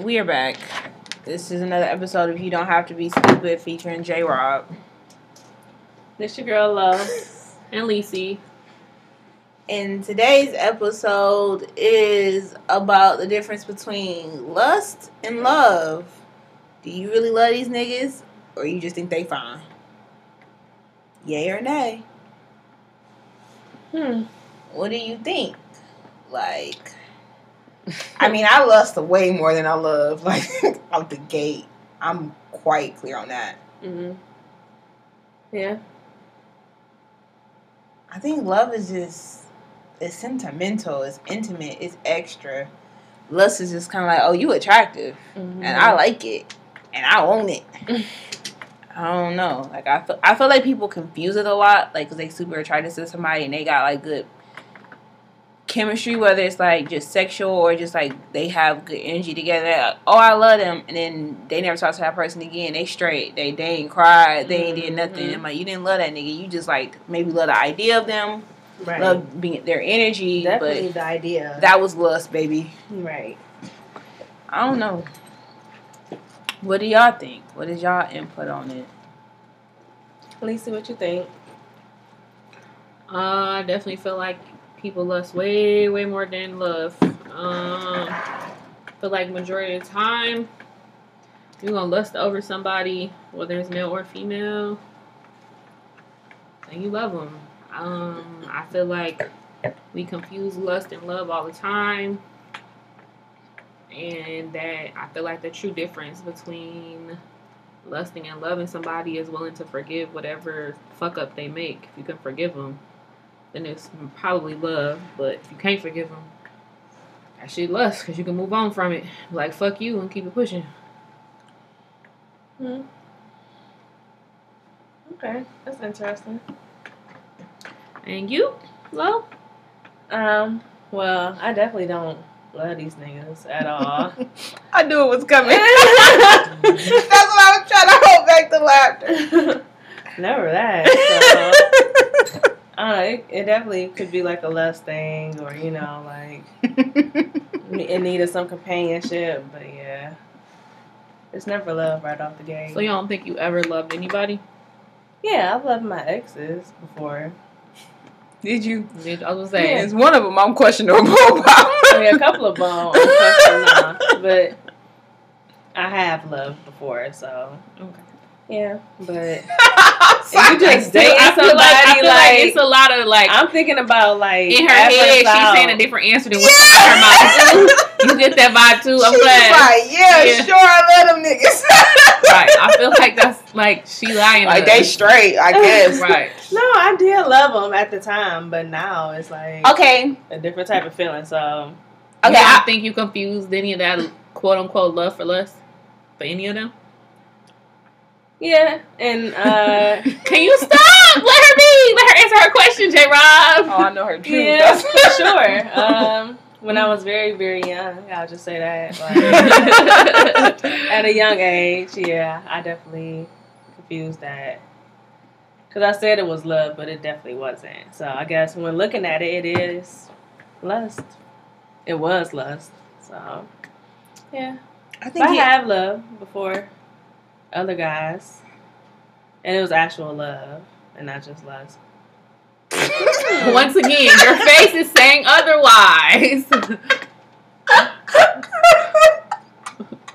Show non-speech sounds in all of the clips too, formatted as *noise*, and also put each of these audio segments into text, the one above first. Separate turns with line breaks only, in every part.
We are back. This is another episode of You Don't Have to Be Stupid featuring J Rob.
This your girl Love and Lisi.
And today's episode is about the difference between lust and love. Do you really love these niggas or you just think they fine? Yay or nay?
Hmm.
What do you think? Like, I mean, I lust way more than I love. *laughs* Like, out the gate, I'm quite clear on that.
Mm-hmm. Yeah.
I think love is just it's sentimental, it's intimate, it's extra. Lust is just kind of like, oh, you attractive,
Mm-hmm.
and I like it, and I own it. *laughs* I don't know. Like I feel, I feel like people confuse it a lot, like because they super attracted to somebody and they got like good chemistry, whether it's like just sexual or just like they have good energy together. Like, oh, I love them, and then they never talk to that person again. They straight. They they ain't cried. They ain't did nothing.
Mhm.
I'm like, you didn't love that nigga. You just like maybe love the idea of them,
Right.
love being their energy,
Definitely
but
the idea.
that was lust, baby.
right.
I don't know. What do y'all think? What is y'all input on it?
Lisa, what you think? Uh, I definitely feel like people lust way, way more than love. Um, feel like majority of the time, you're gonna lust over somebody, whether it's male or female, and you love them. Um, I feel like we confuse lust and love all the time, and that I feel like the true difference between lusting and loving somebody is willing to forgive whatever fuck up they make. If you can forgive them, then it's probably love. But if you can't forgive them, that shit lust because you can move on from it. Like fuck you and keep it pushing.
Hmm. Okay, that's interesting.
And you, love?
Um, well, I definitely don't love these niggas at all. *laughs*
I knew it was coming. *laughs* That's what I was trying to hold back the laughter. *laughs*
Never that. So, I don't know. It, it definitely could be like a lust thing, or you know, like *laughs* in need of some companionship. But yeah, it's never love right off the gate.
So you don't think you ever loved anybody?
yeah, I've loved my exes before.
Did you?
Did- I was saying.
It's one of them I'm questionable *laughs* about.
I mean, a couple of them, I'm questioning but I have loved before. So
Okay.
Yeah, but *laughs*
I'm
you just
I feel,
dating
I feel like, I feel like,
like-
it's a lot of like
I'm thinking about like
in her
at
head,
first
she's saying a different answer than what's coming out her mouth. you get that vibe too. I'm
She was
glad.
like, yeah,
Yeah.
sure, I love them niggas. *laughs*
right. I feel like that's like she lying.
like they straight, I guess. *laughs*
right.
No, I did love them at the time, but now it's like
Okay.
a different type of feeling. So
Okay.
Okay.
You
I,
think you confused any of that quote unquote love for lust for any of them?
Yeah, and uh, *laughs*
Can you *laughs* stop? Let her be. Let her answer her question, J. Rob.
oh, I know her truth.
yeah,
That's
for *laughs* sure. Um, when I was very very young, I'll just say that. Like, at a young age, yeah, I definitely confused that. Cause I said it was love, but it definitely wasn't. So I guess when looking at it, it is lust. It was lust. So yeah,
I
but
think
I have loved before other guys, and it was actual love and not just lust. *laughs*
Once again, your face is saying otherwise. *laughs*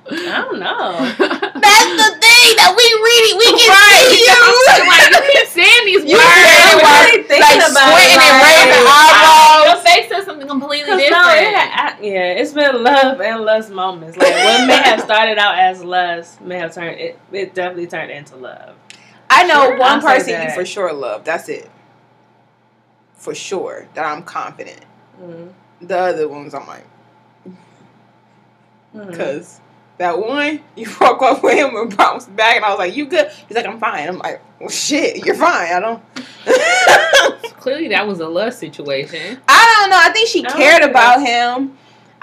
I don't know.
That's the thing that we really we can
right.
see you.
Like, you keep saying these
You
words.
like-
really
like
about
squinting and
like-
Your
eyebrows.
Face says something completely different.
no, it I- yeah, it's been love and lust moments. Like what may have started out as lust may have turned it. It definitely turned into love.
I know
Sure,
one
I'll
person you for sure love. That's it. For sure, that I'm confident.
Mm.
The other ones, I'm like,
Mm.
That one *laughs* you broke up with him and bounced back, and I was like, "You good?" He's like, "I'm fine." I'm like, "Well, shit, you're fine." I don't. *laughs*
Clearly, that was a love situation.
I don't know. I think she
I
cared about him.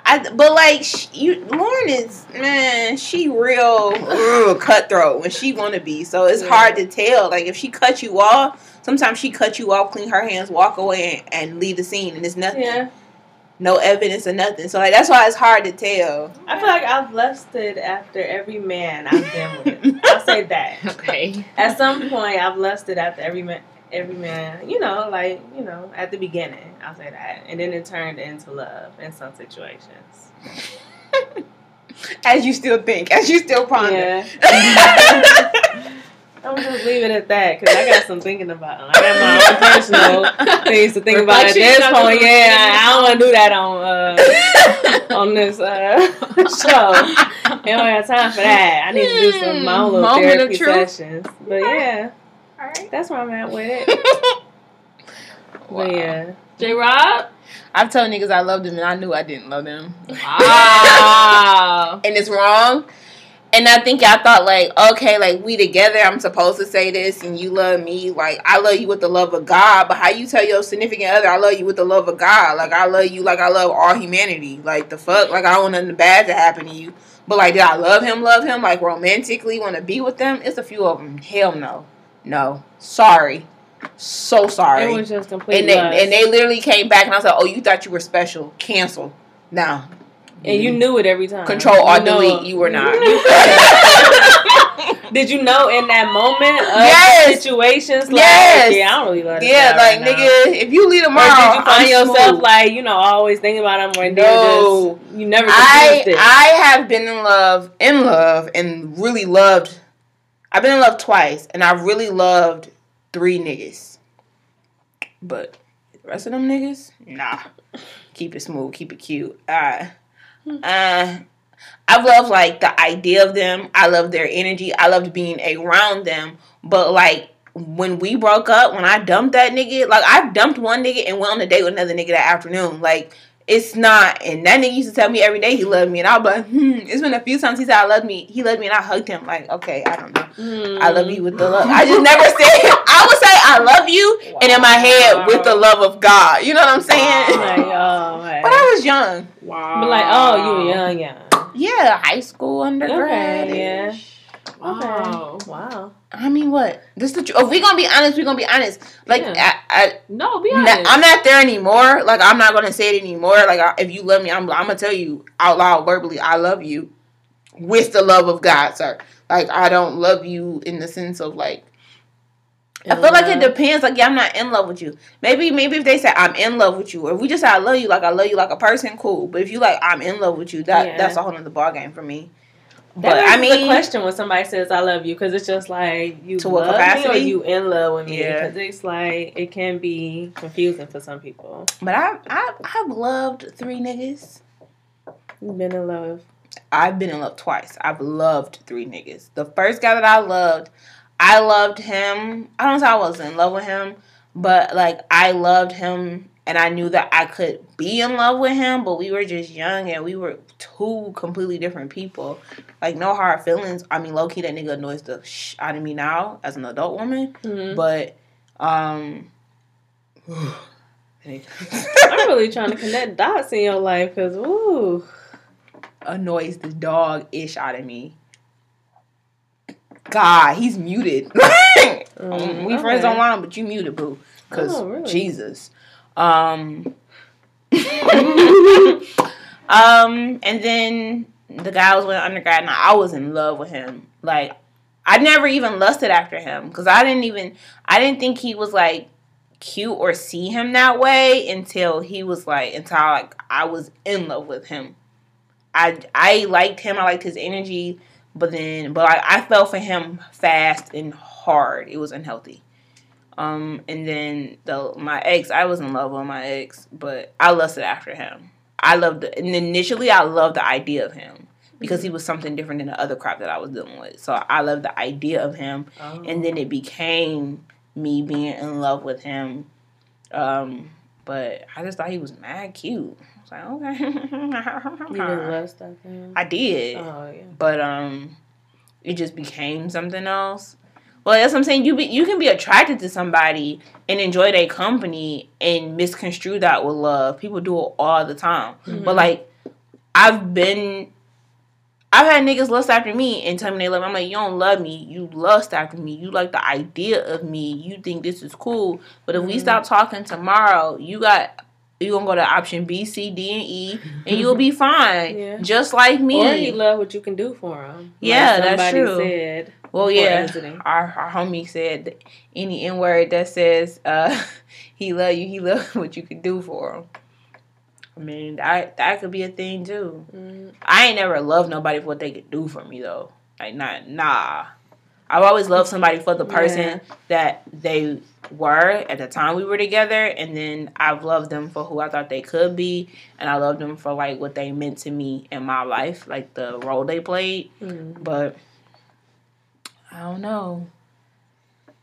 I, but like sh you, Lauren is man, she real ugh, cutthroat when she want to be. So it's
Yeah.
hard to tell. Like if she cut you off, sometimes she cut you off, clean her hands, walk away, and, and leave the scene, and it's nothing.
Yeah.
No evidence or nothing. So like that's why it's hard to tell.
I feel like I've lusted after every man I've been with. I'll say *laughs* that.
Okay.
At some point, I've lusted after every man. Every man, you know, like you know, at the beginning, I'll say that, and then it turned into love in some situations. *laughs*
As you still think, as you still ponder.
Yeah, *laughs* I'm just leaving it at that because I got some thinking about. I got my own personal *laughs* things to think about at this point. Yeah, I, I don't want to do that on uh, on this uh, *laughs* show. I don't have time for that. I need to do some my own little
Moment of
therapy
truth.
sessions. But yeah,
Alright.
that's where I'm at with it. *laughs* But yeah,
J Rob.
I've told niggas I loved them and I knew I didn't love them.
Wow.
and it's wrong. And I think I thought like, okay, like we together, I'm supposed to say this, and you love me. Like I love you with the love of God, but how you tell your significant other, I love you with the love of God. Like I love you, like I love all humanity. Like the fuck, like I don't want nothing bad to happen to you. But like, did I love him? Love him? Like romantically, want to be with them? It's a few of them. Hell no, no. Sorry, so sorry.
it was just complete.
and they and they literally came back, and I was like, oh, you thought you were special? Cancel now.
And you knew it every time.
Control or delete. You were not. *laughs*
Did you know in that moment of
Yes.
situations? Like,
Yes.
yeah, I don't really like.
yeah, like
right now.
nigga, if you leave
Or
tomorrow,
did you find
I'm
yourself
smooth.
like you know always thinking about him when
No.
just you never
I
it?
I have been in love, in love, and really loved. I've been in love twice, and I really loved three niggas. But the rest of them niggas, nah. Keep it smooth, keep it cute. Uh, uh, I've loved like the idea of them. I love their energy. I loved being around them. But like when we broke up, when I dumped that nigga, like I dumped one nigga and went on a date with another nigga that afternoon. Like it's not. And that nigga used to tell me every day he loved me, and I was like, hmm. It's been a few times he said I love me. He loved me, and I hugged him. Like okay, I don't know.
Mm.
I love you with the love. I just never said. I would say I love you, and in my head with the love of God. You know what I'm saying?
Like, oh, hey. *laughs*
But I was young.
Wow.
But like, oh, you were young, young.
Yeah, high school, undergrad.
Okay, yeah.
Wow.
Okay. Wow.
I mean, what? This the truth. Oh, if we gonna be honest, we gonna be honest. Like,
Yeah.
I, I,
No, be honest.
I'm not there anymore. Like, I'm not gonna say it anymore. Like, I, if you love me, I'm, I'm gonna tell you out loud, verbally, I love you, with the love of God, sir. Like, I don't love you in the sense of like. I feel like it depends. Like, yeah, I'm not in love with you. Maybe, maybe if they say I'm in love with you, or if we just say I love you, like I love you like a person, cool. But if you like I'm in love with you, that
Yeah.
that's a whole nother ball game for me.
That
But I mean,
the question when somebody says "I love you" because it's just like you
To what
love me or
capacity?
you in love with me.
Yeah.
Because it's like it can be confusing for some people.
but I, I, I've loved three niggas.
You've been in love.
I've been in love twice. I've loved three niggas. The first guy that I loved, I loved him. I don't say I was in love with him, but like I loved him and I knew that I could be in love with him, but we were just young and we were two completely different people. Like no hard feelings. I mean, low key that nigga annoys the sh out of me now as an adult woman,
Mhm.
but um.
I'm really trying to connect dots in your life because ooh, *sighs*
annoys the dog ish out of me. God, he's muted. *laughs*
Mm,
we friends online, but you muted, boo. Cause
Oh, really?
Jesus. Um. *laughs* um, and then the guy I was with undergrad, and I was in love with him. Like, I never even lusted after him because I didn't even, I didn't think he was like cute or see him that way until he was like, until like I was in love with him. I I liked him. I liked his energy, but then, but I, I fell for him fast and hard. It was unhealthy. Um, and then the my ex, I was in love with my ex, but I lusted after him. I loved, and initially I loved the idea of him because he was something different than the other crap that I was dealing with. So I loved the idea of him,
Oh.
and then it became me being in love with him. Um, but I just thought he was mad cute. I like, okay.
you didn't lust after him.
I did,
Oh yeah.
but um, it just became something else. Well, that's what I'm saying. You be you can be attracted to somebody and enjoy their company and misconstrue that with love. People do it all the time.
Mm-hmm.
But like, I've been, I've had niggas lust after me and tell me they love me. I'm like, you don't love me. You lust after me. You like the idea of me. You think this is cool. But if we
Mhm.
stop talking tomorrow, you got you're gonna go to option B, C, D, and E, and you'll be fine. *laughs*
Yeah.
Just like me.
Or he love what you can do for him.
Yeah, that's true.
Said
well, yeah. Our our homie said any N word that says uh, *laughs* he love you, he love *laughs* what you can do for him. I mean, that that could be a thing too.
Mm,
I ain't never loved nobody for what they could do for me though. Like not nah. I've always loved somebody for the person
Yeah.
that they were at the time we were together, and then I've loved them for who I thought they could be, and I loved them for like what they meant to me in my life, like the role they played.
mm.
But I don't know.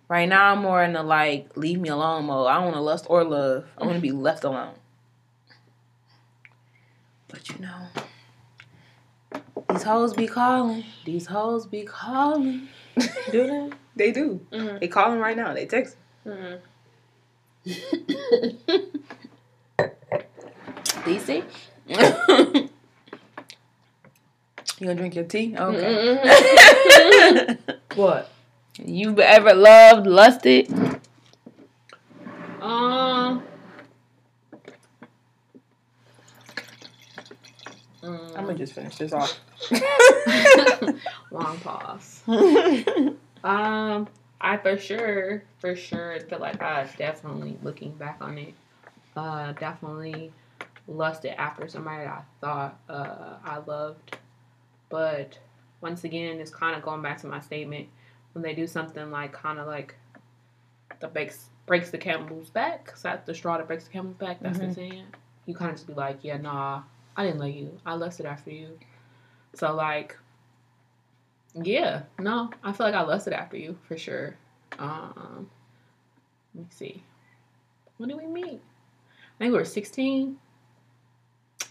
Right now, I'm more in the like leave me alone mode. I don't want to lust or love. I want to be left alone. But you know, these hoes be calling. These hoes be calling.
Do they? *laughs*
They do.
Mm,
They calling right now. They text.
mm.
DC. you gonna drink your tea? Okay.
Mm-hmm. *laughs* What?
you ever loved, lusted?
Um.
I'm gonna just finish this off. *laughs*
long pause. Um, I for sure, for sure feel like I definitely looking back on it, uh, definitely lusted after somebody I thought uh I loved, but once again, it's kind of going back to my statement when they do something like kind of like the breaks breaks the camel's back. Cause that's the straw that breaks the camel's back. That's the saying. You kind of just be like, yeah, nah, I didn't like you. I lusted after you. So like, yeah, no, I feel like I lusted after you for sure. Um, let me see. When did we meet? I think we were sixteen.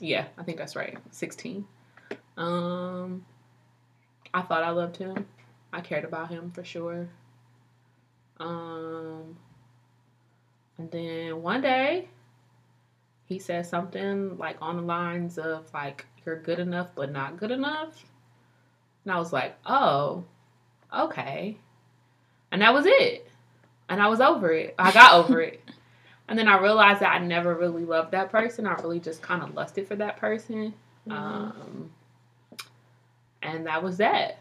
Yeah, I think that's right. Sixteen. Um, I thought I loved him. I cared about him for sure. Um, and then one day, he said something like on the lines of like, "You're good enough, but not good enough." And I was like, "Oh, okay." And that was it. And I was over it. I got over it. *laughs* And then I realized that I never really loved that person. I really just kind of lusted for that person.
Mm-hmm.
Um, and that was that.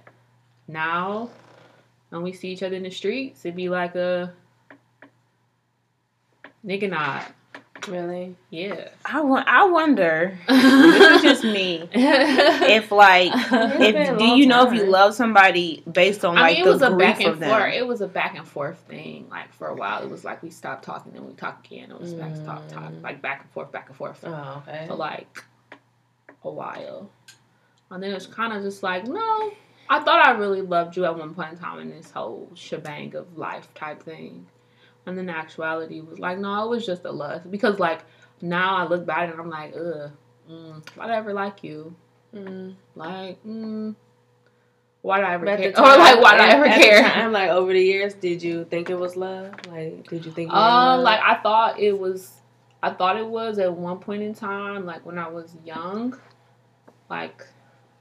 Now, when we see each other in the streets, it'd be like a nigga nod.
Really?
Yeah.
I, I wonder. *laughs* this is just me. *laughs* If like, if do you know if you love somebody based on
I
like
mean, it was a back and forth. It was a back and forth thing. Like for a while, it was like we stopped talking, and we talk again. It was back to talk, talk,
Mm.
like back and forth, back and forth
Oh, okay.
for like a while, and then it's kind of just like, no, I thought I really loved you at one point in time in this whole shebang of life type thing, and then the actuality was like, no, it was just a lust because like now I look back and I'm like, ugh, mm, why'd I ever like you?
Mm.
Like, mm, why did I ever
But
care? *laughs* Or like, why did I ever care?
time, like over the years, did you think it was love? Like, did you think?
Um, like I thought it was. I thought it was at one point in time, like when I was young, like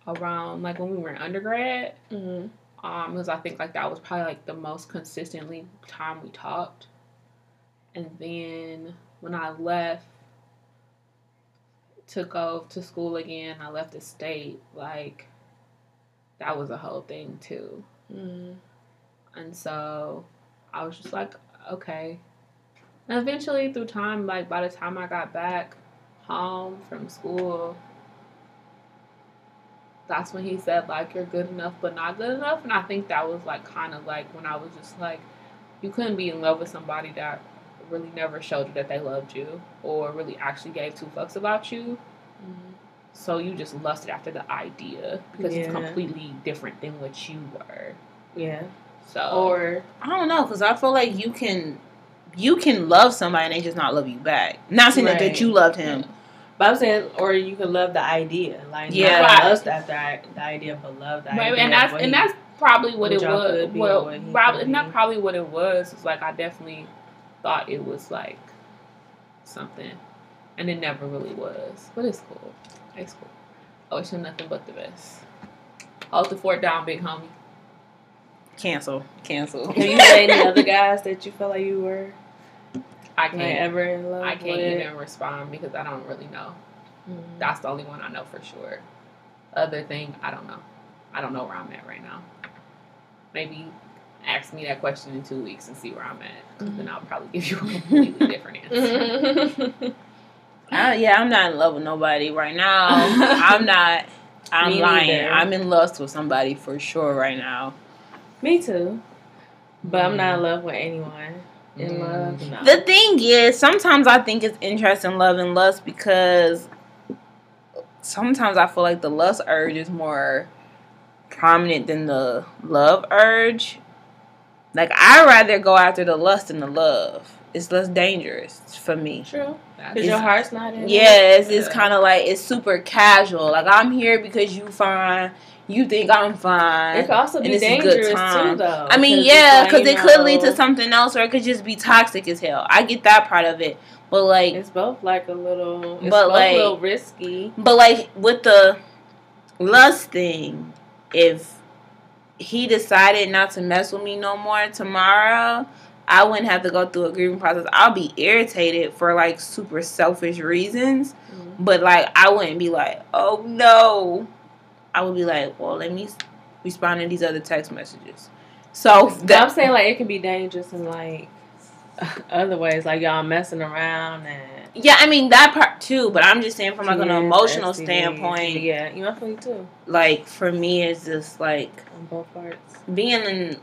around like when we were in undergrad.
Mhm.
Um, because I think like that was probably like the most consistently time we talked. And then when I left to go to school again, I left the state. Like that was a whole thing too.
Mhm.
And so I was just like, okay. And eventually, through time, like by the time I got back home from school, that's when he said, like, you're good enough, but not good enough. And I think that was like kind of like when I was just like, you couldn't be in love with somebody that really never showed you that they loved you or really actually gave two fucks about you.
Mhm.
So you just lusted after the idea because it's completely different than what you were.
Yeah.
So
Or
I don't know, cause I feel like you can, you can love somebody and they just not love you back. Not saying that, that you loved him.
But I'm saying, or you can love the idea, like
Yeah.
not
Right.
lust after the idea, but love the
Right,
idea.
and that's and
he-
that's probably what,
what
it was.
could be or
Well, probably not probably what it was. It's like I definitely thought it was like something, and it never really was. But it's cool. It's cool. I wish him nothing but the best. Hold the fort down, big homie.
Cancel, cancel.
Have you met any other guys that you felt like you were
I can't.
ever in love.
I can't
with?
even respond because I don't really know.
Mm.
That's the only one I know for sure. Other thing, I don't know. I don't know where I'm at right now. Maybe ask me that question in two weeks and see where I'm at. 'cause Then I'll probably give you a completely different *laughs* answer.
I, yeah, I'm not in love with nobody right now. *laughs* I'm not. I'm
Me
lying.
neither.
I'm in lust with somebody for sure right now.
Me too. But I'm not in love with anyone. In
Mm.
love, no.
The thing is, sometimes I think it's interest interesting love and lust because sometimes I feel like the lust urge is more prominent than the love urge. Like I'd rather go after the lust than the love. It's less dangerous for me.
True. Because your heart's not in it.
Yes, it's kind of like it's super casual. Like I'm here because you fine, you think I'm fine.
It could also be
it's a good
dangerous too, though.
I mean,
'cause
yeah,
it's like,
because it could lead to something else, or it could just be toxic as hell. I get that part of it, but like,
It's both like a little. It's
But,
both
like-
a little risky.
but like with the lust thing, if he decided not to mess with me no more tomorrow, I wouldn't have to go through a grieving process. I'll be irritated for like super selfish reasons,
Mhm.
but like I wouldn't be like, oh no. I would be like, well, let me respond to these other text messages. So
But I'm saying like it can be dangerous in like *laughs* other ways, like y'all messing around and
yeah, I mean that part too, but I'm just saying from like an emotional standpoint,
Yeah, you know, you too
like for me, it's just like
on both parts.
being in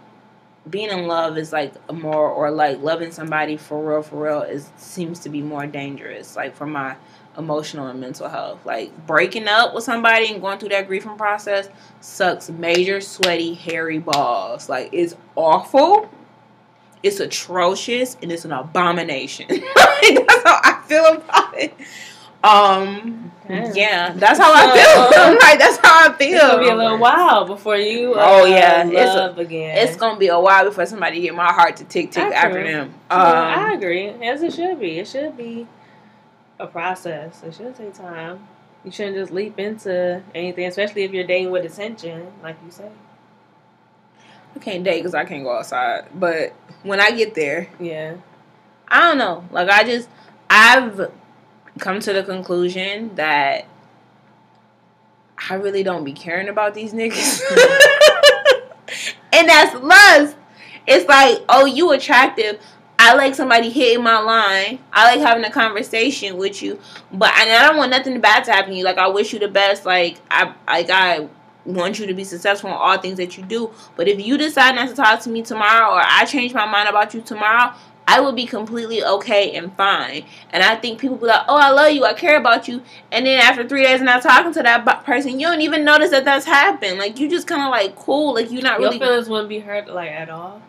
being in love is like more or like loving somebody for real for real is seems to be more dangerous like for my emotional and mental health. Like breaking up with somebody and going through that grieving process sucks major sweaty hairy balls. Like it's awful it's atrocious and it's an abomination *laughs* that's how i feel about it um
Damn.
yeah that's how i feel *laughs* like that's how i feel
It's gonna be a little while before you. Uh,
Oh, yeah. It's a-
love again.
It's gonna be a while before somebody get my heart to tick tick after them.
True, I
Um,
agree, as it should be. It should be a process. It should take time. You shouldn't just leap into anything, especially if you're dating with attention, like you say.
I can't date because I can't go outside. But when I get there,
Yeah.
I don't know. Like I just, I've come to the conclusion that I really don't be caring about these niggas, *laughs* and that's lust. It's like, oh, you attractive. I like somebody hitting my line. I like having a conversation with you, but and I don't want nothing bad to happen to you. Like I wish you the best. Like I, like I want you to be successful in all things that you do. But if you decide not to talk to me tomorrow, or I change my mind about you tomorrow, I will be completely okay and fine. And I think people be like, "Oh, I love you. I care about you." And then after three days of not talking to that person, you don't even notice that that's happened. Like you just kind of like cool. Like you're not
Your
really.
feelings wouldn't be hurt like at all.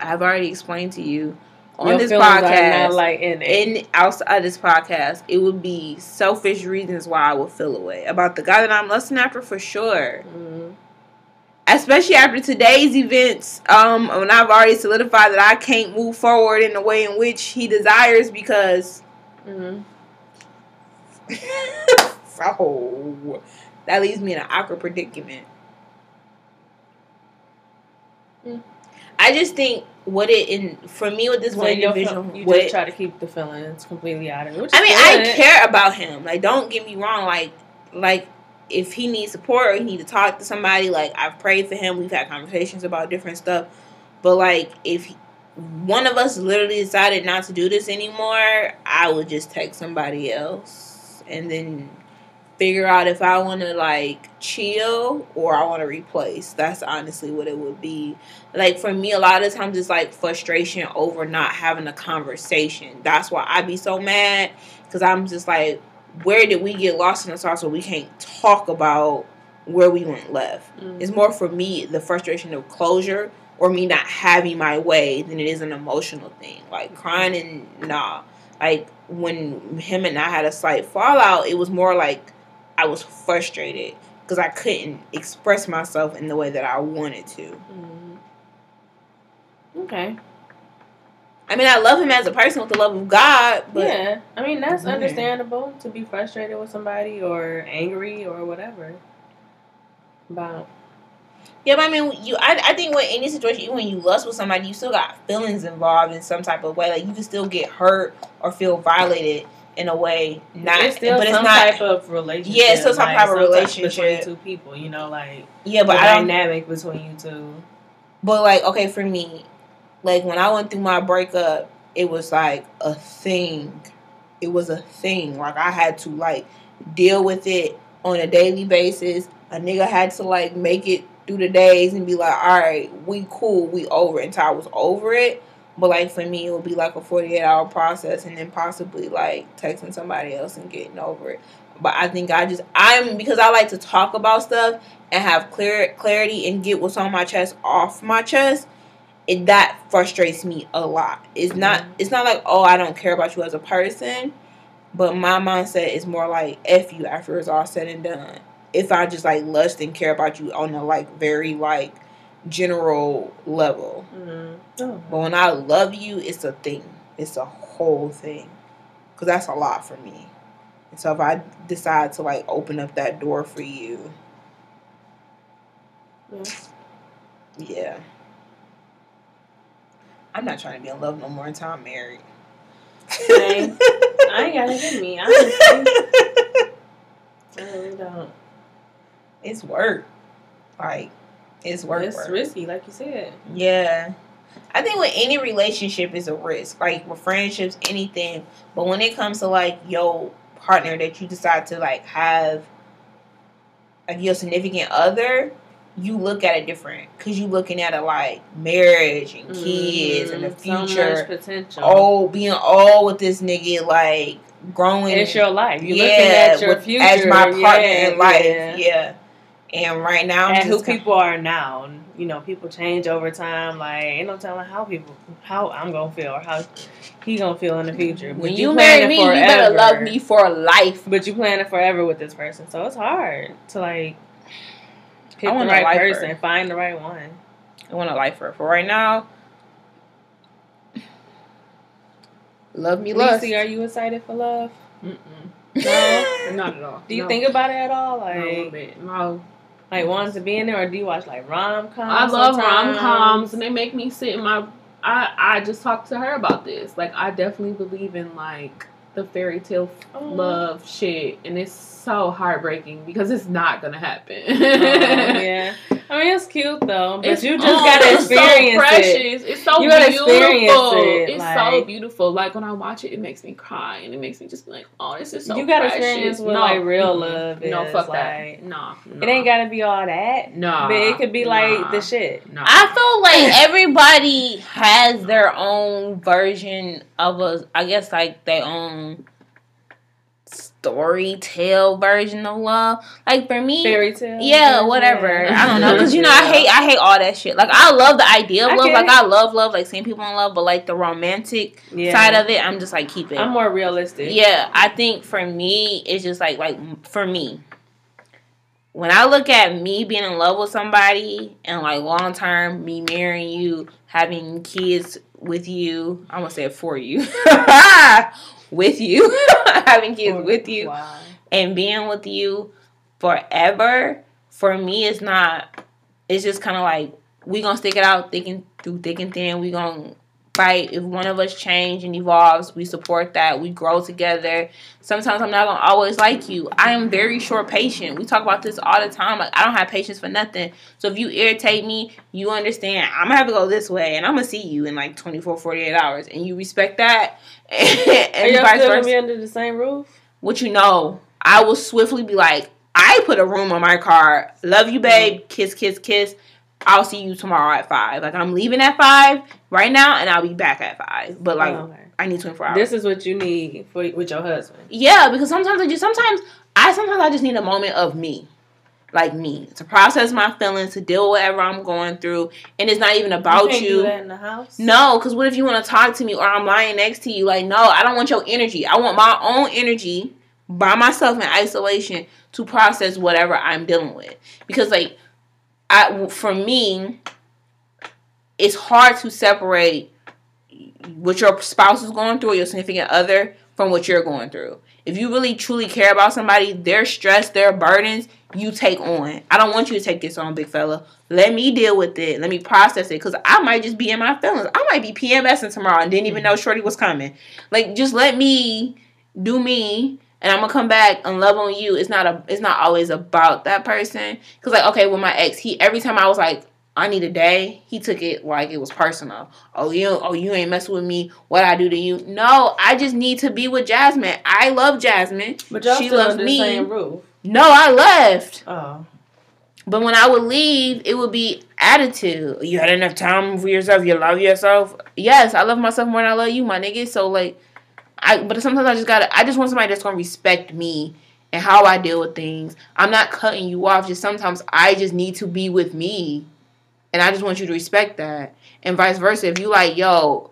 I've already explained to you on
Your
this podcast.
like in
in outside this podcast, it would be selfish reasons why I would feel away about the guy that I'm lusting after for sure.
Mhm.
Especially after today's events, um, when I've already solidified that I can't move forward in the way in which he desires because
Mhm. *laughs*
so that leaves me in an awkward predicament.
Mm.
I just think what it in for me with this
So
one individual,
you just try to keep the feelings completely out of it.
I mean, I care about him. Like, don't get me wrong. Like, like if he needs support or he need to talk to somebody, like I've prayed for him. We've had conversations about different stuff. But like, if he- one of us literally decided not to do this anymore, I would just text somebody else and then figure out if I want to like chill or I want to replace. That's honestly what it would be. Like for me, a lot of times it's like frustration over not having a conversation. That's why I be so mad because I'm just like, where did we get lost in the sauce where we can't talk about where we went left?
Mhm.
It's more for me the frustration of closure or me not having my way than it is an emotional thing. Like crying and nah. Like when him and I had a slight fallout, it was more like I was frustrated because I couldn't express myself in the way that I wanted to.
Mhm. Okay.
I mean, I love him as a person with the love of God, but
yeah, I mean that's understandable to be frustrated with somebody or angry or whatever about
Yeah, but I mean, you. I, I think with any situation, even when you lust with somebody, you still got feelings involved in some type of way. Like you can still get hurt or feel violated in a way. Not,
it's still
but it's
some
not.
type of relationship.
Yeah, it's still some
like,
type of relationship between
two people. You know, like
yeah, but I don't.
dynamic between you two.
But like, okay, for me, like when I went through my breakup, it was like a thing. It was a thing. Like I had to like deal with it on a daily basis. A nigga had to like make it through the days and be like, all right, we cool, we over it until I was over it. But like for me, it would be like a forty eight hour process, and then possibly like texting somebody else and getting over it. But I think I just I'm because I like to talk about stuff and have clear clarity and get what's on my chest off my chest. It that frustrates me a lot. It's not
Mhm.
it's not like oh I don't care about you as a person, but my mindset is more like f you after it's all said and done. If I just like lust and care about you on a like very like general level,
Mm. Oh.
but when I love you, it's a thing. It's a whole thing. Cause that's a lot for me. And so if I decide to like open up that door for you,
Yeah.
yeah. I'm not trying to be in love no more until I'm married.
Same. I ain't gotta get me. Honestly, *laughs* I really don't.
it's work. Like, it's work.
it's risky, like you said.
Yeah. I think with any relationship is a risk. Like with friendships, anything. But when it comes to like your partner that you decide to like have like your significant other, you look at it different. Cause you're looking at it like marriage and kids and the
Mm, So
future.
much potential.
oh, being old with this nigga, like growing
it's your life. You're
yeah,
looking at your
with-
future
as my partner
yeah,
in life.
yeah.
Yeah. And right now I'm
and who
kinda-
people are now. And, You know, people change over time. Like, ain't no telling how people, how I'm gonna feel or how he gonna feel in the future. But
when you,
planning
marry me, you better
forever.
love me for life.
But you plan it forever with this person, so it's hard to like pick the right
lifer.
person, find the right one.
I want a lifer. For right now, love me less.
Lacey, are you excited for love?
Mm-mm.
No? *laughs*
Not at all.
Do you
No.
think about it at all?
Not a little
Like,
bit. No.
Like wanting to be in there, or do you watch like rom coms?
I love rom coms, and they make me sit in my. I I just talked to her about this. Like I definitely believe in like the fairy tale
Oh.
love shit, and it's so heartbreaking because it's not gonna happen.
Oh, *laughs* yeah, *laughs* I mean it's cute though, but
It's,
you just
oh,
gotta
it's so
experience it.
precious. It's so
You gotta
beautiful.
it,
It's
like-
so beautiful. Like when I watch it, it makes me cry, and it makes me just be like, "Oh, this is so."
You gotta
precious.
experience what,
No,
like, real love
No, fuck
like-
that. No,
It ain't gotta be all that,
Nah,
but it could be like
nah,
the shit.
Nah.
I feel like *laughs* everybody has their own version of a, I guess like their own story tale version of love. Like for me,
Fairy tale.
yeah, whatever. I don't know, cause you know I hate I hate all that shit. Like I love the idea of
I
love. Like. I love love, like seeing people in love, but like the romantic
Yeah.
side of it, I'm just like keep it.
I'm more realistic.
Yeah, I think for me, it's just like like for me. When I look at me being in love with somebody and like long term, me marrying you, having kids with you, I'm gonna say it for you, *laughs* *laughs* with you, *laughs* having kids with you,
Wow.
and being with you forever. For me, it's not. It's just kind of like we gonna stick it out, thick and through thick and thin. We gonna fight. If one of us change and evolves, we support that. We grow together. Sometimes I'm not gonna always like you. I am very short patient. We talk about this all the time. Like I don't have patience for nothing. So if you irritate me, you understand. I'm gonna have to go this way, and I'm gonna see you in like 24, 48 hours, and you respect that. *laughs*
Are
and
y'all
vice
still gonna be under the same roof?
what you know, I will swiftly be like, I put a room on my car. Love you, babe. Mm-hmm. Kiss, kiss, kiss. I'll see you tomorrow at five. Like I'm leaving at five right now, and I'll be back at five. But like
Oh, okay.
I need twenty four hours.
This is what you need for with your husband.
yeah, because sometimes I just sometimes I sometimes I just need a moment of me. Like me to process my feelings, to deal with whatever I'm going through, and it's not even about you.
do that in the house.
No, because what if you want to talk to me or I'm lying next to you? Like, no, I don't want your energy. I want my own energy by myself in isolation to process whatever I'm dealing with. Because, like, I for me, it's hard to separate what your spouse is going through or your significant other from what you're going through. If you really truly care about somebody, their stress, their burdens, you take on. I don't want you to take this on, big fella. Let me deal with it. Let me process it. Cause I might just be in my feelings. I might be PMSing tomorrow and didn't even mm-hmm. know Shorty was coming. Like just let me do me and I'm gonna come back and love on you. It's not a it's not always about that person. Cause like okay, with my ex, he every time I was like, I need a day, he took it like it was personal. Oh you oh you ain't messing with me. What I do to you? No, I just need to be with Jasmine. I love Jasmine.
But y'all
she
still
loves me.
the same roof.
No, I left.
Oh.
But when I would leave, it would be attitude. You had enough time for yourself. You love yourself. Yes, I love myself more than I love you, my nigga. So like, I. But sometimes I just gotta. I just want somebody that's gonna respect me and how I deal with things. I'm not cutting you off. Just sometimes I just need to be with me, and I just want you to respect that, and vice versa. If you like, yo,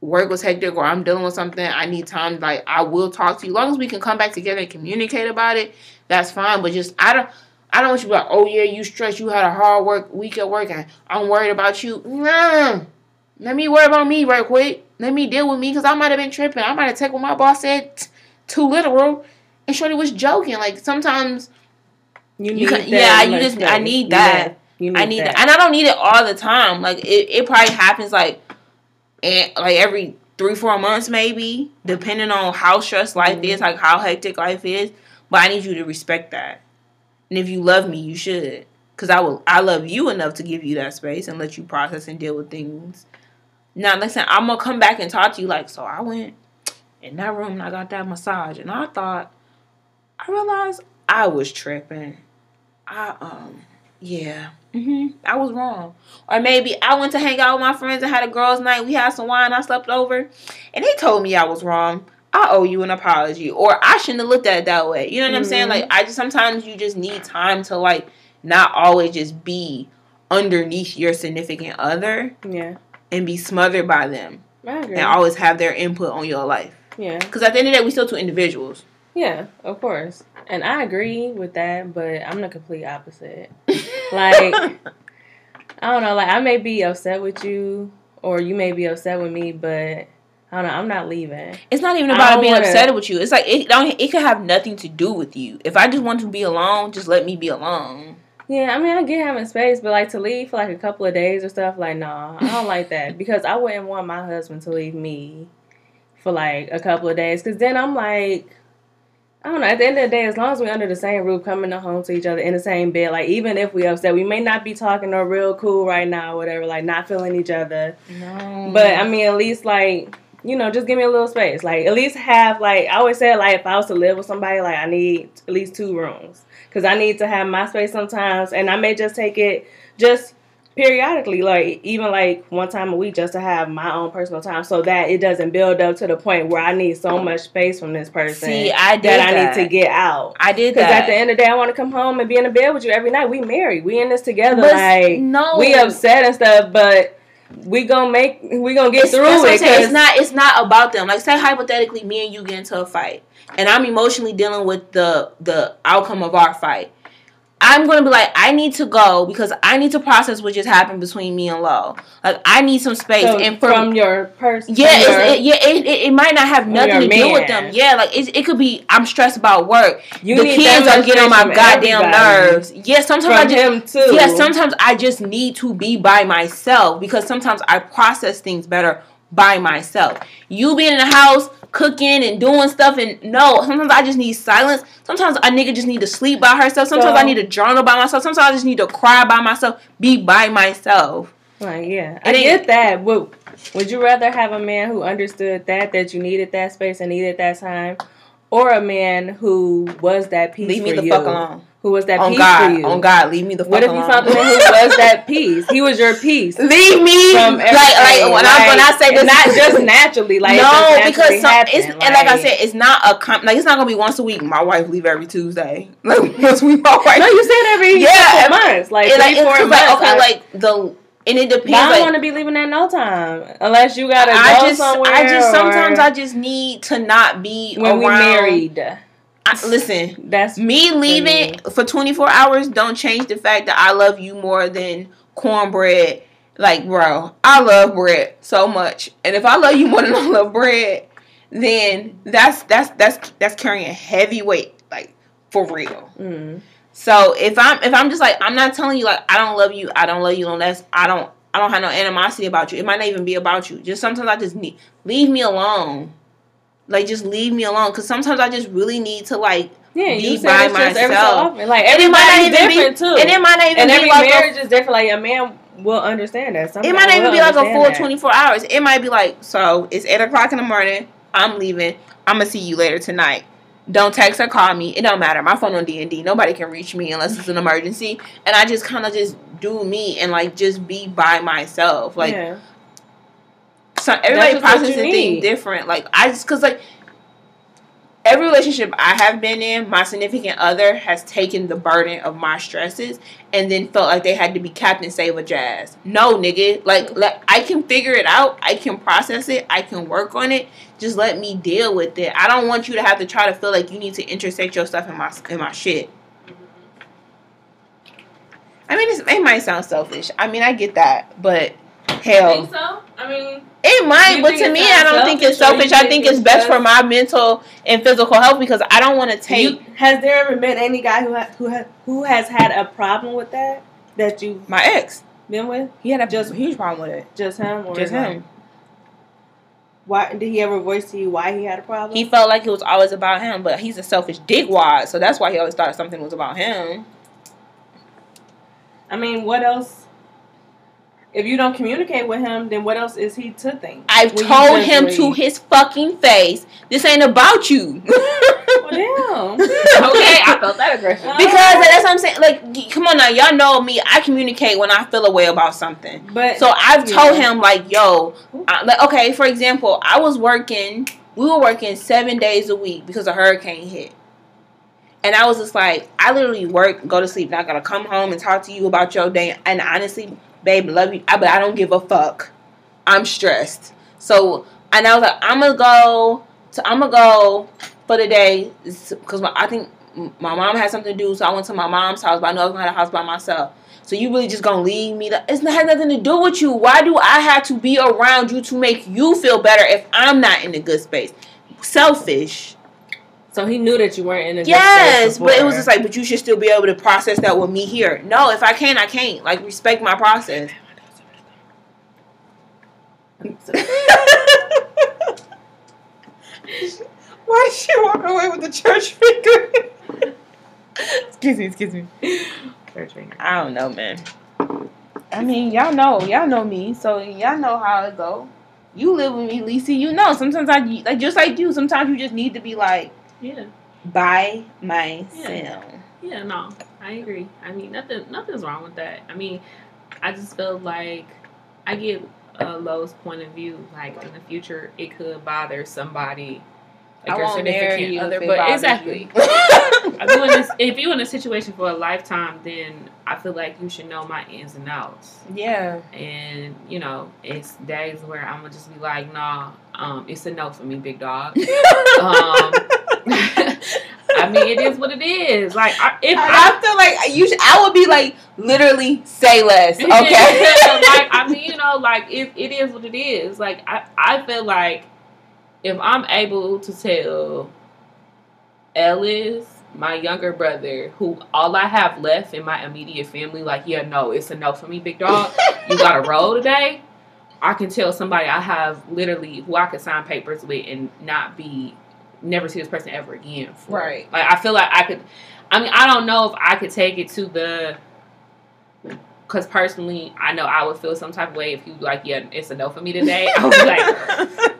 work was hectic or I'm dealing with something, I need time. Like I will talk to you. As long as we can come back together and communicate about it, that's fine. But just I don't. I don't want you to be like, oh yeah, you stressed, you had a hard work week at work, and I'm worried about you. Nah, let me worry about me right quick. Let me deal with me because I might have been tripping. I might have taken what my boss said t- too literal, and Shorty was joking. Like sometimes,
You
You can- yeah, you just- I need that.
You
I need that, and I don't need it all the time. Like it, it probably happens like, and like every three four months maybe, depending on how stressed life
Mhm.
is, like how hectic life is. But I need you to respect that, and if you love me, you should. Cause I will, I love you enough to give you that space and let you process and deal with things. Now, listen, I'm gonna come back and talk to you like, so I went in that room and I got that massage, and I thought, I realized I was tripping. I um, yeah, hmm I was wrong. Or maybe I went to hang out with my friends and had a girls' night. We had some wine. I slept over, and they told me I was wrong. I owe you an apology, or I shouldn't have looked at it that way. You know what I'm saying?
Mhm.
Like I just sometimes you just need time to like not always just be underneath your significant other
Yeah.
And be smothered by them and always have their input on your life.
yeah.
Because at the end of the day, we still two individuals.
Yeah, of course. And I agree with that, but I'm the complete opposite. *laughs* Like, I don't know, like I may be upset with you or you may be upset with me, but I don't know, I'm not leaving.
It's not even about being
wanna-
upset with you. It's like it don't. It could have nothing to do with you. If I just want to be alone, just let me be alone.
Yeah, I mean, I get having space, but like to leave for like a couple of days or stuff, like, nah, I don't like that *laughs* because I wouldn't want my husband to leave me for like a couple of days because then I'm like, I don't know. At the end of the day, as long as we're under the same roof, coming home to each other in the same bed, like even if we upset, we may not be talking or real cool right now, or whatever, like not feeling each other.
No,
But I mean, at least like you know, just give me a little space. Like at least have like I always say, like if I was to live with somebody, like I need at least two rooms because I need to have my space sometimes, and I may just take it just periodically, like even like one time a week, just to have my own personal time, so that it doesn't build up to the point where I need so much space from this person
see, I did
that
that.
I need to get out.
I did
Because at the end of the day, I want to come home and be in the bed with you every night. We married. We in this together.
But
like
no,
we upset and stuff, but we gonna make we gonna get
It's,
through
that's what I'm
it.
It's not. It's not about them. Like say hypothetically, me and you get into a fight, and I'm emotionally dealing with the the outcome of our fight. I'm gonna be like, I need to go because I need to process what just happened between me and Lo. Like I need some space.
So
and for
from your person,
Yeah, it's, it, yeah, it, it, it might not have nothing to
your
do with them. Yeah, like it, it could be I'm stressed about work.
you
the
need
kids
that
are getting on my
from
goddamn
everybody.
nerves. Yeah, sometimes
From
I just yeah, sometimes I just need to be by myself because sometimes I process things better by myself. You being in the house cooking and doing stuff and no, sometimes I just need silence. Sometimes a nigga just need to sleep by herself. Sometimes
So-
I need to journal by myself. Sometimes I just need to cry by myself, be by myself.
Like, yeah, I
It
get that. But would you rather have a man who understood that that you needed that space and needed that time, or a man who was that peace
Leave me the
you?
fuck alone.
Who was that
On
peace
God,
for you?
on God, leave me the fuck
What if
alone.
you found a man who was that peace? He was your peace.
Leave me
From
like like when I when I say this
not just naturally, like
no,
just
because
naturally
some,
happened,
it's and like I said, it's not a com- like it's not gonna be once a week. My wife leave every Tuesday. *laughs* Like once we my wife.
no, you said every
Yeah, every-
months, like
like, it's
four months.
like, okay, like the and it depends.
But I don't
like,
want to be leaving at no time unless you gotta
I
go
just
somewhere.
I just sometimes I just need to not be
when we married.
I, listen,
That's
me leaving for 24 hours don't change the fact that I love you more than cornbread. Like, bro, I love bread so much. And if I love you more than I love bread, then that's that's that's that's carrying a heavy weight, like for real.
Mm.
So if I'm if I'm just like I'm not telling you like I don't love you, I don't love you unless I don't I don't have no animosity about you. It might not even be about you. Just sometimes I just need leave me alone. Like just leave me alone because sometimes I just really need to like
Yeah,
Be
you
by
every so
myself.
often. Like
And it might not
everybody's
even be-
different too.
and it might not even
and
be
every
like a
marriage is different. Like a man will understand that. Some
It might not even be like a full
that.
24 hours. It might be like, so it's 8 o'clock in the morning. I'm leaving. I'm to see you later tonight. Don't text or call me. It don't matter. My phone on D&D. Nobody can reach me unless it's an emergency. And I just kind of just do me and like just be by myself. Like,
yeah.
So everybody processes things different. Like, I just, because like, every relationship I have been in, my significant other has taken the burden of my stresses and then felt like they had to be Captain Save a Jazz. No, nigga. Like, like, I can figure it out. I can process it. I can work on it. Just let me deal with it. I don't want you to have to try to feel like you need to intersect your stuff in my in my shit. I mean, it's, it might sound selfish. I mean, I get that, but hell,
Think so? I mean,
it might, but to me, I don't think it's
selfish, or
selfish.
you
I
think
think
it's
it's best for my mental and physical health because I don't want to take
You, has there ever been any guy who ha- who ha- who has had a problem with that that you've
my ex.
been with?
He had a
Just- a
huge problem with it.
Just him or
Just
like-
him.
Why did he ever voice to you why he had a problem?
He felt like it was always about him, but he's a selfish dickwad, so that's why he always thought something was about him.
I mean, what else? If you don't communicate with him, then what else is he to think?
I've
you
told him
leave?
to his fucking face, this ain't about you.
Well, *laughs* damn.
okay, I felt that aggression. *laughs*
Because oh. that's what I'm saying. Like, come on now, y'all know me. I communicate when I feel a way about something.
But
So I've told
Yeah.
him like, yo, I, like, okay, for example, I was working. We were working seven days a week because a hurricane hit, and I was just like, I literally work, go to sleep, not gonna come home and talk to you about your day. And honestly, babe, love you, I- but I don't give a fuck. I'm stressed. So, and I was like, I'm gonna go. To, I'm gonna go for the day because I think my mom had something to do. So I went to my mom's house, but I know I was gonna have a house by myself. So you really just gonna leave me? To, it's not has nothing to do with you. Why do I have to be around you to make you feel better if I'm not in a good space? Selfish.
So he knew that you weren't in a good
Yes,
space
but it was just like, but you should still be able to process that with me here. No, if I can't, I can't. Like respect my process. *laughs* Why did she walk away with the church finger? *laughs* excuse me, excuse me. Church finger. I don't know, man. I mean, y'all know, y'all know me, so y'all know how it go. You live with me, Lisa. You know, sometimes I like just like you. Sometimes you just need to be like
yeah,
by myself.
yeah, no, I agree. I mean, nothing, nothing's wrong with that. I mean, I just feel like I get a Lowe's point of view. Like in the future, it could bother somebody. Like
I
your
won't marry
significant other,
if
but exactly.
you.
I *laughs* mean, if you're *laughs* in a situation for a lifetime, then I feel like you should know my ins and outs.
yeah.
And you know, it's days where I'm gonna just be like, nah, um, it's a no for me, big dog. *laughs* Um, I mean, it is what it is. Like, I, if I,
I feel like you. Should, I would be like literally say less. *laughs* Okay. *laughs*
like, I mean, you know, like it, it is what it is. Like, I, I feel like if I'm able to tell Ellis, my younger brother, who all I have left in my immediate family, like, yeah, no, it's a no for me, big dog. you got to roll today. I can tell somebody I have literally who I could sign papers with and not be never see this person ever again. For.
Right.
Like I feel like I could. I mean, I don't know if I could take it to the. Because personally, I know I would feel some type of way if you like, yeah, it's a no for me today. I would be like, *laughs*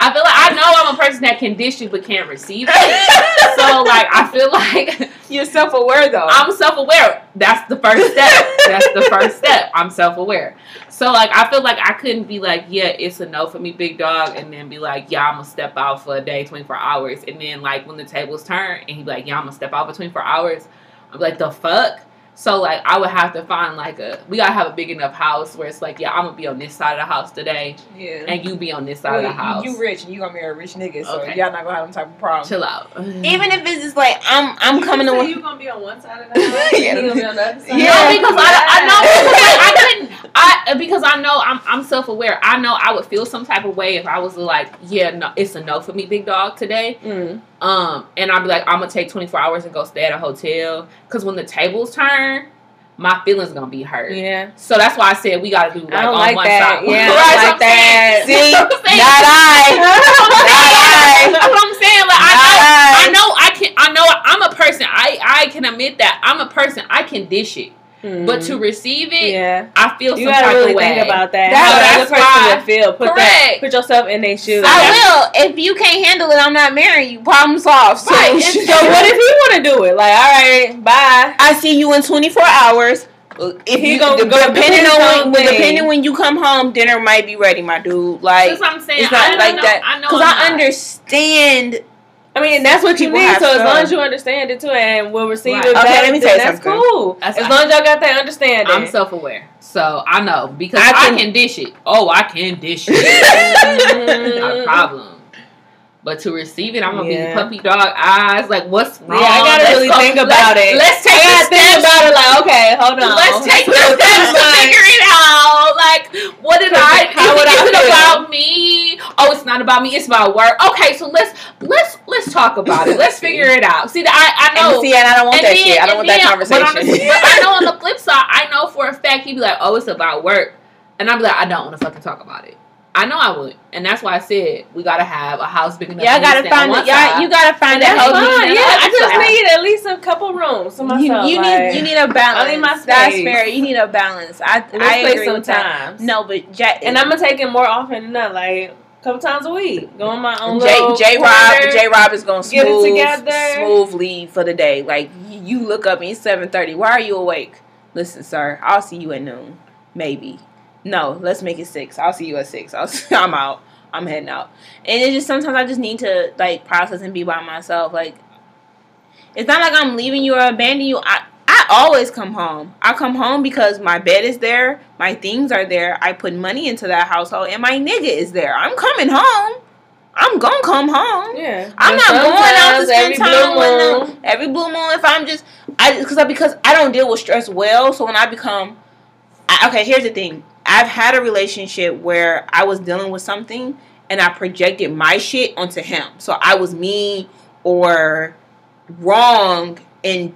I feel like I know I'm a person that can dish you but can't receive it. so like, I feel like
You're self aware though.
I'm self aware. That's the first step. That's the first step. I'm self aware. So like I feel like I couldn't be like, yeah, it's a no for me, big dog, and then be like, yeah, I'm gonna step out for a day, 24 hours, and then like when the tables turn, and he be like, yeah, I'm gonna step out for 24 hours. I'm like, the fuck. So like I would have to find like a we gotta have a big enough house where it's like, yeah, I'm gonna be on this side of the house today,
yeah.
and you be on this side
Well,
of the house.
You rich and you gonna marry a rich nigga, so
Okay.
y'all not gonna have them type of problem.
Chill out. *sighs*
Even if it's just like I'm, I'm coming to. One-
you gonna be on one side of the *laughs* house?
Yeah.
and he gonna be on the other side.
Yeah.
No, because I, I know because like, I couldn't. I I because I know I'm I'm self aware. I know I would feel some type of way if I was like, yeah, no, it's a no for me, big dog today.
Mm.
Um, and I'd be like, I'm gonna take 24 hours and go stay at a hotel because when the tables turn, my feelings gonna be hurt.
Yeah.
So that's why I said we gotta do like
I
on
like
one
that.
side.
Yeah, I *laughs*
Right,
don't like that. *laughs*
See,
what I'm
not I.
That's what I'm saying. Like I know, I know, I can, I know, I'm a person. I I can admit that I'm a person. I can dish it, but to receive it,
Mm. yeah,
I feel
you
some
gotta
type
really
of way.
think about that.
That's-
How the
that's
other person
why-
would feel. Put that, put yourself in their shoes.
I will. If you can't handle it, I'm not marrying you. Problem solved. So,
Right, *laughs*
So what if he want to do it? Like, all right, bye.
I see you in 24 hours. If
He
you
gonna go do
depending on when, depending when you come home, dinner might be ready, my dude. Like
That's what I'm saying.
it's not
I don't
like
know,
that
I know
because
I'm
I
not.
understand.
I mean, that's what you need. So as long as you understand it too, and we'll receive
Right.
it
Okay,
back,
let me tell you
that's
something.
cool.
That's-
as long as y'all got that understanding.
I'm self aware, so I know because
I
I
can-
can, dish it. Oh, I can dish it. *laughs* Not a problem. But to receive it, I'm gonna
Yeah.
be puppy dog eyes. Like, what's wrong?
Yeah, I gotta
Let's
really
go-
think
let's-
about it.
Let's take
I gotta think
steps.
about it. Like, okay, hold on.
Let's take the *laughs* steps to figure it out. Like, what did I?
How
is
would
it,
I
is it
feel?
about me? Oh, it's not about me. It's about work. Okay, so let's let's let's talk about it. *laughs* Let's figure it out. See, I I know.
And see, and I don't want
And
that
then-
shit. I don't
and
want that conversation.
But, on the, but I know on the flip side, I know for a fact he'd be like, "Oh, it's about work," and I'd be like, "I don't want to fucking talk about it." I know I would, and that's why I said we gotta have a house big enough.
y'all
for
gotta find it. Y'all, you gotta find that
That's fine. Yeah, I just
side.
need at least a couple rooms to
You,
myself.
you
like,
need you need a balance.
I need my
That's
space.
fair. You need a balance. I
let's
I
play
agree with that.
sometimes.
No, but Jack
and I'm gonna take it more often than not, like a couple times a week. Going my own.
J J Rob. J Rob is
it
smooth
together.
smooth leave for the day. Like you, look up and it's seven thirty. Why are you awake? Listen, sir, I'll see you at noon. Maybe. No, let's make it six. I'll see you at six. I'll, *laughs* I'm out. I'm heading out. And it's just sometimes I just need to like process and be by myself. Like it's not like I'm leaving you or abandoning you. I I always come home. I come home because my bed is there, my things are there. I put money into that household, and my nigga is there. I'm coming home. I'm gonna come home.
Yeah,
I'm not going out to spend
every
time with them every blue moon. If I'm just, I because because I don't deal with stress well. So when I become, I, okay, here's the thing. I've had a relationship where I was dealing with something and I projected my shit onto him. So I was mean or wrong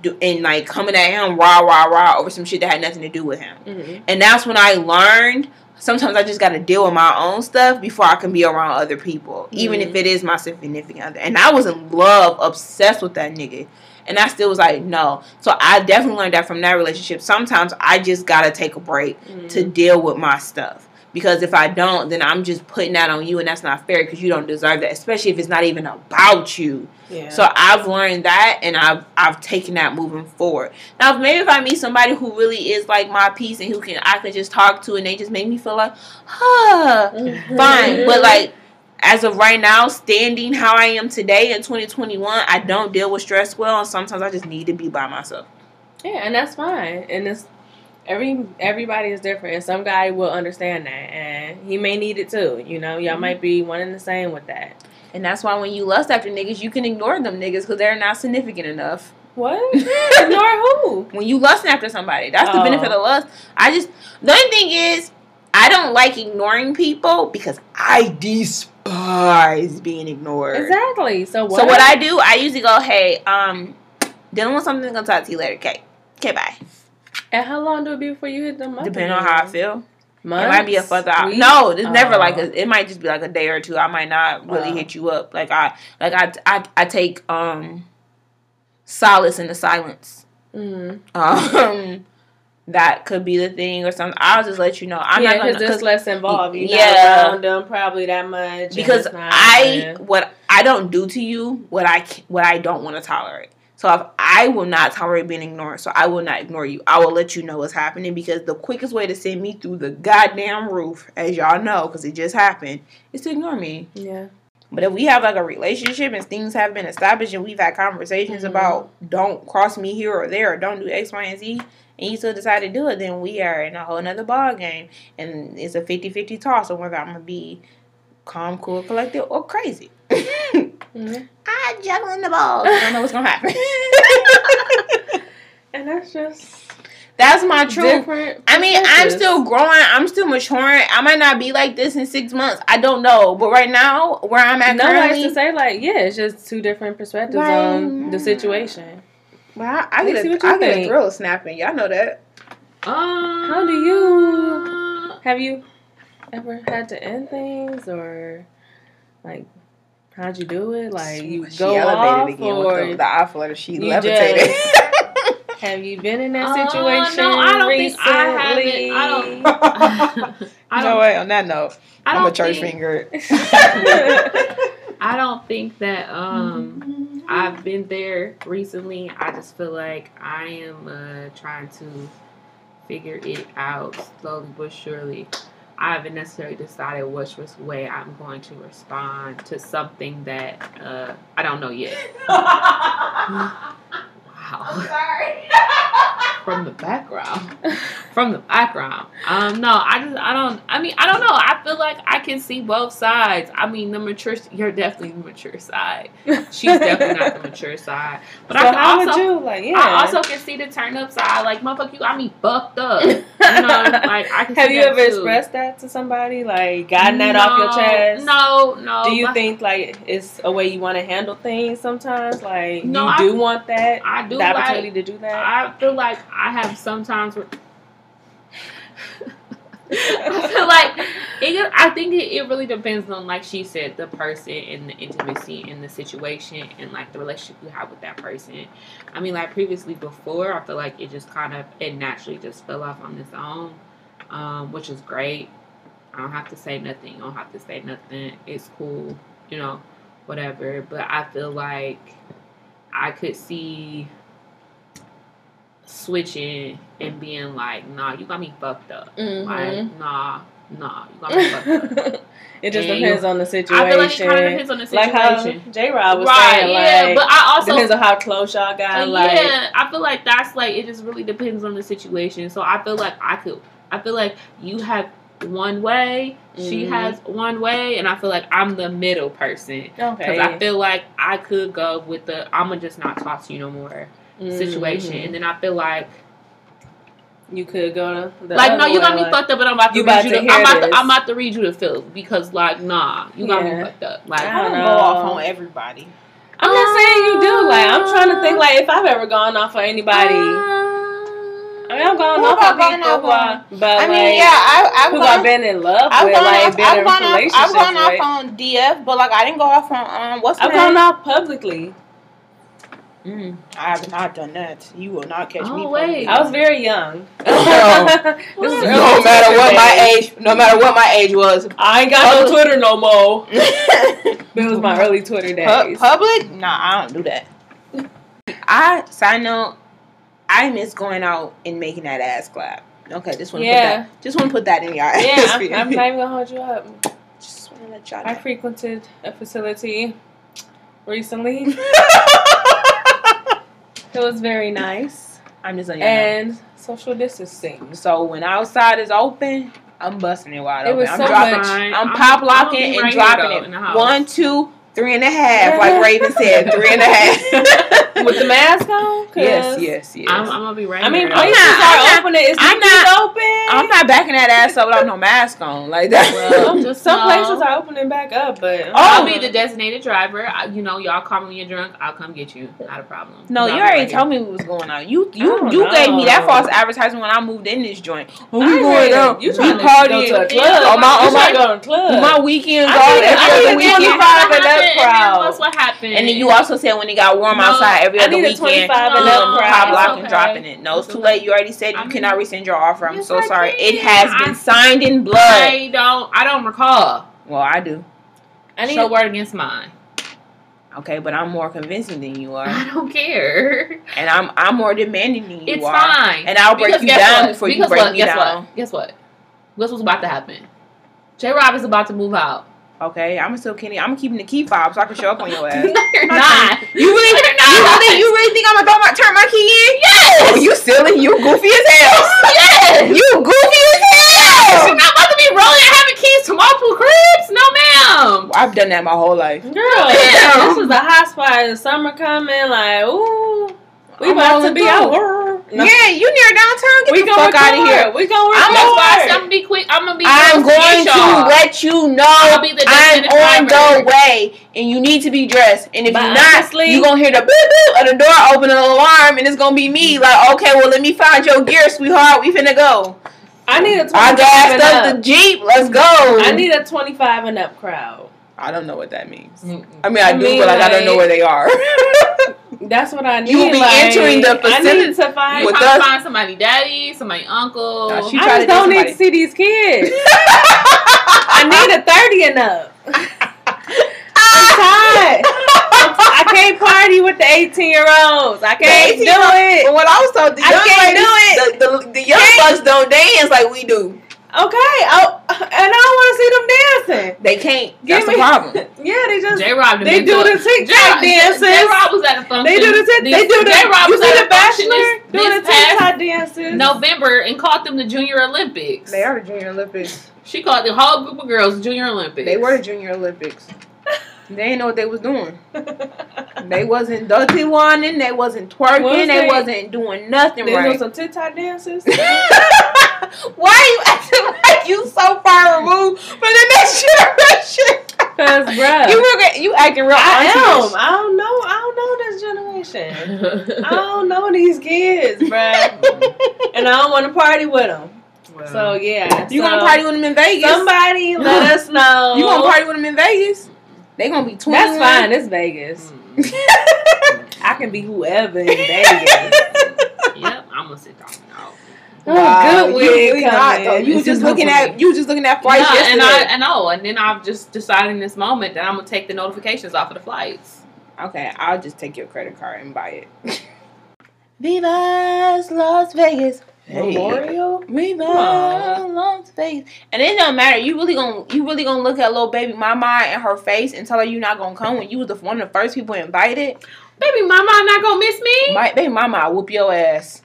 do- in like coming at him rah rah rah over some shit that had nothing to do with him.
Mhm.
And that's when I learned sometimes I just got to deal with my own stuff before I can be around other people, even if it is my significant other. And I was in love, obsessed with that nigga. And I still was like, no. So I definitely learned that from that relationship. Sometimes I just got to take a break to deal with my stuff. Because if I don't, then I'm just putting that on you, and that's not fair because you don't deserve that, especially if it's not even about you.
Yeah.
So I've learned that, and I've I've taken that moving forward. Now, if maybe if I meet somebody who really is like my piece and who can I can just talk to, and they just make me feel like, huh, mm-hmm. fine. But like as of right now, standing how I am today in 2021, I don't deal with stress well, and sometimes I just need to be by myself.
Yeah, and that's fine. And it's every everybody is different, and some guy will understand that, and he may need it too. You know, y'all
Mhm.
might be one and the same with that.
And that's why when you lust after niggas, you can ignore them niggas because they're not significant enough.
What? *laughs* Ignore who?
when you lusting after somebody. That's the
Oh.
benefit of lust. I just the only thing is I don't like ignoring people because I despise being ignored.
Exactly. So what?
So what I do, I usually go, hey, um, dealing with something, I'm gonna talk to you later. Okay. Okay, bye.
And how long do it be before you hit the month?
Depending on how I feel.
Months?
It might be a further out.
Weeks?
No, it's never
Oh.
like a. It might just be like a day or two. I might not really
Oh.
hit you up. Like I, like I, I, I take um solace in the silence.
Mm.
Um, that could be the thing or something. I'll just let you know. I'm
yeah,
not
because there's less involved. You're
yeah.
not around them probably that much.
because
it's
I what I don't do to you what I what I don't want to tolerate. So if I will not tolerate being ignored, so I will not ignore you. I will let you know what's happening because the quickest way to send me through the goddamn roof, as y'all know, because it just happened, is to ignore me.
Yeah.
But if we have like a relationship and things have been established and we've had conversations
Mhm.
about don't cross me here or there or don't do X, Y, and Z, and you still decide to do it, then we are in a whole nother ball game. And it's a 50-50 toss on whether I'm gonna be calm, cool, collected, or crazy. *laughs*
Mhm.
I juggling the balls. I don't know what's gonna happen. *laughs*
And that's just
That's my truth. I mean, I'm still growing. I'm still maturing. I might not be like this in six months. I don't know. But right now, where I'm at
No likes
currently,
to say like, yeah, it's just two different perspectives on the situation.
well, I, I
Let's
get,
see
a,
what you
I get a thrill snapping. Y'all know that.
Um,
How do you- Have you ever had to end things or like how'd you do it? Like you
she
go
elevated
off
again
or
with the, the eye flutter. She
you
levitated. *laughs*
have you been in that
Uh,
situation?
no, I don't think? I haven't. I don't. I don't.
way. On that note,
I
I'm a church
think,
finger. *laughs* *laughs*
I don't think that um I've been there recently. I just feel like I am uh, trying to figure it out slowly but surely. I haven't necessarily decided which was way I'm going to respond to something that uh, I don't know yet. *laughs* Wow.
I'm sorry. *laughs*
From the background. *laughs* From the background. Um, no, I just I don't I mean, I don't know. I feel like I can see both sides. I mean the mature you're definitely the mature side. She's definitely not the mature side. But
so
I can also
you like? Yeah.
I also can see the turn up side. Like, motherfucker, you got me fucked up. You know, *laughs* like I can
have you ever
too.
expressed that to somebody? Like gotten that off your chest?
No, no.
Do you think like it's a way you want to handle things sometimes? Like
No,
you
I-
do want that
I do
the opportunity
like,
to do that?
I feel like I have sometimes. I like it, I think it, it really depends on, like she said, the person and the intimacy and the situation and like the relationship you have with that person. I mean, like previously before, I feel like it just kind of it naturally just fell off on its own, um, which is great. I don't have to say nothing. You don't have to say nothing. It's cool, you know, whatever. But I feel like I could see switching and being like, nah, you got me fucked up.
Mhm.
Like, nah, nah, you got me fucked up. *laughs*
it just
And
depends on the situation.
I feel like it kind of depends on the situation.
like how. J Rob was
right,
saying,
yeah,
like
but I also
depends on how close y'all got. like
yeah, I feel like that's like it just really depends on the situation. So I feel like I could, I feel like you have one way, she
Mhm.
has one way, and I feel like I'm the middle person because I feel like I could go with the I'm gonna just not talk to you no more situation,
Mhm.
and then I feel like
you could go to the
like no,
other
you got me
like,
fucked up, but I'm about to
you
read
about
you.
to
The,
hear
I'm about
this.
to, I'm about to read you the film because like nah, you got me fucked up. Like
I
I don't
don't
go off on everybody.
I'm not saying you do. Like I'm trying to think like if I've ever gone off on anybody. I mean, I'm going
Who
off
have I
on
gone
people,
off
who I, but
I mean,
like,
yeah, I, I've
who
gone,
I've been in love
I've
with,
gone
like
off,
been
I've
in
gone off,
relationships
I've gone off on DF, but like I didn't go off on um, what's the
I've
name?
gone off publicly.
Mm.
I have not done that. You will not catch
Oh,
me.
wait.
I was very young. *laughs* *laughs* This
no matter what my age, no matter what my age was.
I ain't got no Twitter no more. *laughs*
Pu-
it was my early Twitter days.
public? Nah, I don't do that. I side note, I miss going out and making that ass clap. Okay, just want to
Yeah.
put that. Just want to put that in your
yeah, I'm. I'm not even gonna hold you up.
just want to let y'all
I frequented a facility recently. It was very nice
I'm just letting know.
and social distancing.
So when outside is open, I'm busting it wide
It
open.
was
I'm
so
dropping.
much-
I'm
I'm-
pop locking and
right
dropping
though, in the
it. One, two, three and a half, like *laughs* Raven said, three and a half. *laughs*
With the mask on?
yes, yes, yes.
I'm, I'm gonna be right
I mean,
here.
places
not- I'm
are
not-
open. Is
I'm not-
open?
I'm not backing that ass up without no mask on, like that.
Well, *laughs* just
Some
know-
places are opening back up, but
Oh.
I'll be the designated driver. I, you know, y'all call me when you're drunk. I'll come get you. Not a problem.
no,
I'll
you already
right
told me what was going on. You
I
you
don't
you gave me that false advertisement when I moved in this joint. We going
it.
out.
You
we
trying to
partying.
go to a club?
Yeah,
on my
You
on
trying to
my
go to a
my weekends
I
off
need-
every
I
other weekend.
25 and
then
crowd.
What's what happened?
And then you also said when it got warm
No,
outside every
I
other
need
weekend,
25
and up
know, pop
It's
lock and
okay.
dropping it. No, it's
It's
too
okay.
late. You already said you
I mean-
cannot rescind your offer. I'm
Yes,
so sorry. It has
I-
been signed in blood.
I don't. I don't recall.
Well, I do.
I need
Show word against mine.
Okay, but I'm more convincing than you are,
I don't care.
and I'm I'm more demanding than you are.
It's
are.
fine.
And I'll break
Because
you down
what?
before you break
what?
me
guess
down.
What? Guess what? Guess what's about to happen? J. Rob is about to move out.
Okay, I'm still kidding. I'm keeping the key fob so I can show up on your *laughs* ass.
no, you're not.
You really,
You're
you really, you really think I'm gonna throw my turn my key in?
Yes.
Oh, you silly. You goofy as hell.
Yes.
You goofy as hell.
You're
hell.
not about to be rolling and having keys to multiple cribs. No, ma'am.
I've done that my whole life.
Girl,
Damn.
this is a hot spot. The summer coming, like, ooh, we
I'm
about to be out. No.
Yeah, you downtown. Get
we
the fuck out of here.
We gonna
I'm
record.
That's why I said I'm gonna be quick. I'm gonna be.
I'm going
to,
let you know
I'll be the
I'm on the way, and you need to be dressed. And if
But
you're not,
honestly-
you gonna hear the boop boop of the door open, an alarm, and it's gonna be me. Like, okay, well, let me find your gear, sweetheart. We finna go.
I need a
I
25
gassed
and
up
up.
the jeep. Let's go.
I need a 25 and up crowd.
I don't know what that means.
Mm-mm.
I mean, I,
I
do,
mean,
but like, I don't know where they are. *laughs*
That's what I need.
You will be
like,
entering the
I
facility
need to find.
With us-
find somebody daddy, somebody uncle.
She
I just don't need to see these kids. *laughs* I need a 30 and up. I'm tired. I can't party with the 18 year olds. I can't do it.
But what I was told, the young
can't
ladies,
do it.
The, the, the young bucks don't dance like we do.
Okay, oh, and I don't want to see them dancing.
They can't.
Give
That's the
me-
problem. *laughs*
Yeah, they just
J Rob
they do the TikTok dances.
J Rob was at a function.
They do the tit- they do the.
J Rob
You
was
see
at
the
a function
Bachelor
this,
doing the
this past
TikTok dances.
November and called them the Junior Olympics.
They are the Junior Olympics.
She called the whole group of girls Junior Olympics.
They were the Junior Olympics. They didn't know what they was doing. They wasn't dirty wining. They wasn't twerking.
Was
they,
they?
wasn't doing nothing
They
right.
do some TikTok dances. *laughs*
Why are you acting like you so far removed from the next generation?
Cause, bruh,
you real, you acting real.
I am. I don't know. I don't know this generation. *laughs* I don't know these kids, bruh. and I don't want to party with them. So yeah.
You
so
gonna party with them in Vegas?
Somebody *laughs* let us know.
You gonna party with them in Vegas? They gonna be twenty.
That's fine. It's Vegas. *laughs* I can be whoever in Vegas. *laughs*
yep, I'm gonna sit down now.
Oh,
Wow,
good
you
wig
really not, though. You was just looking
good for
at you was just looking at flights
Yeah,
yesterday.
and I, I know, and then I've just decided in this moment that I'm gonna take the notifications off of the flights.
okay, I'll just take your credit card and buy it. Viva's Las Vegas.
Memorial.
Viva
on.
Las Vegas. And it don't matter. You really gonna you really gonna look at little baby mama and her face and tell her you not gonna come when you was the one of the first people invited.
Baby mama not gonna miss me.
My baby mama, I whoop your ass.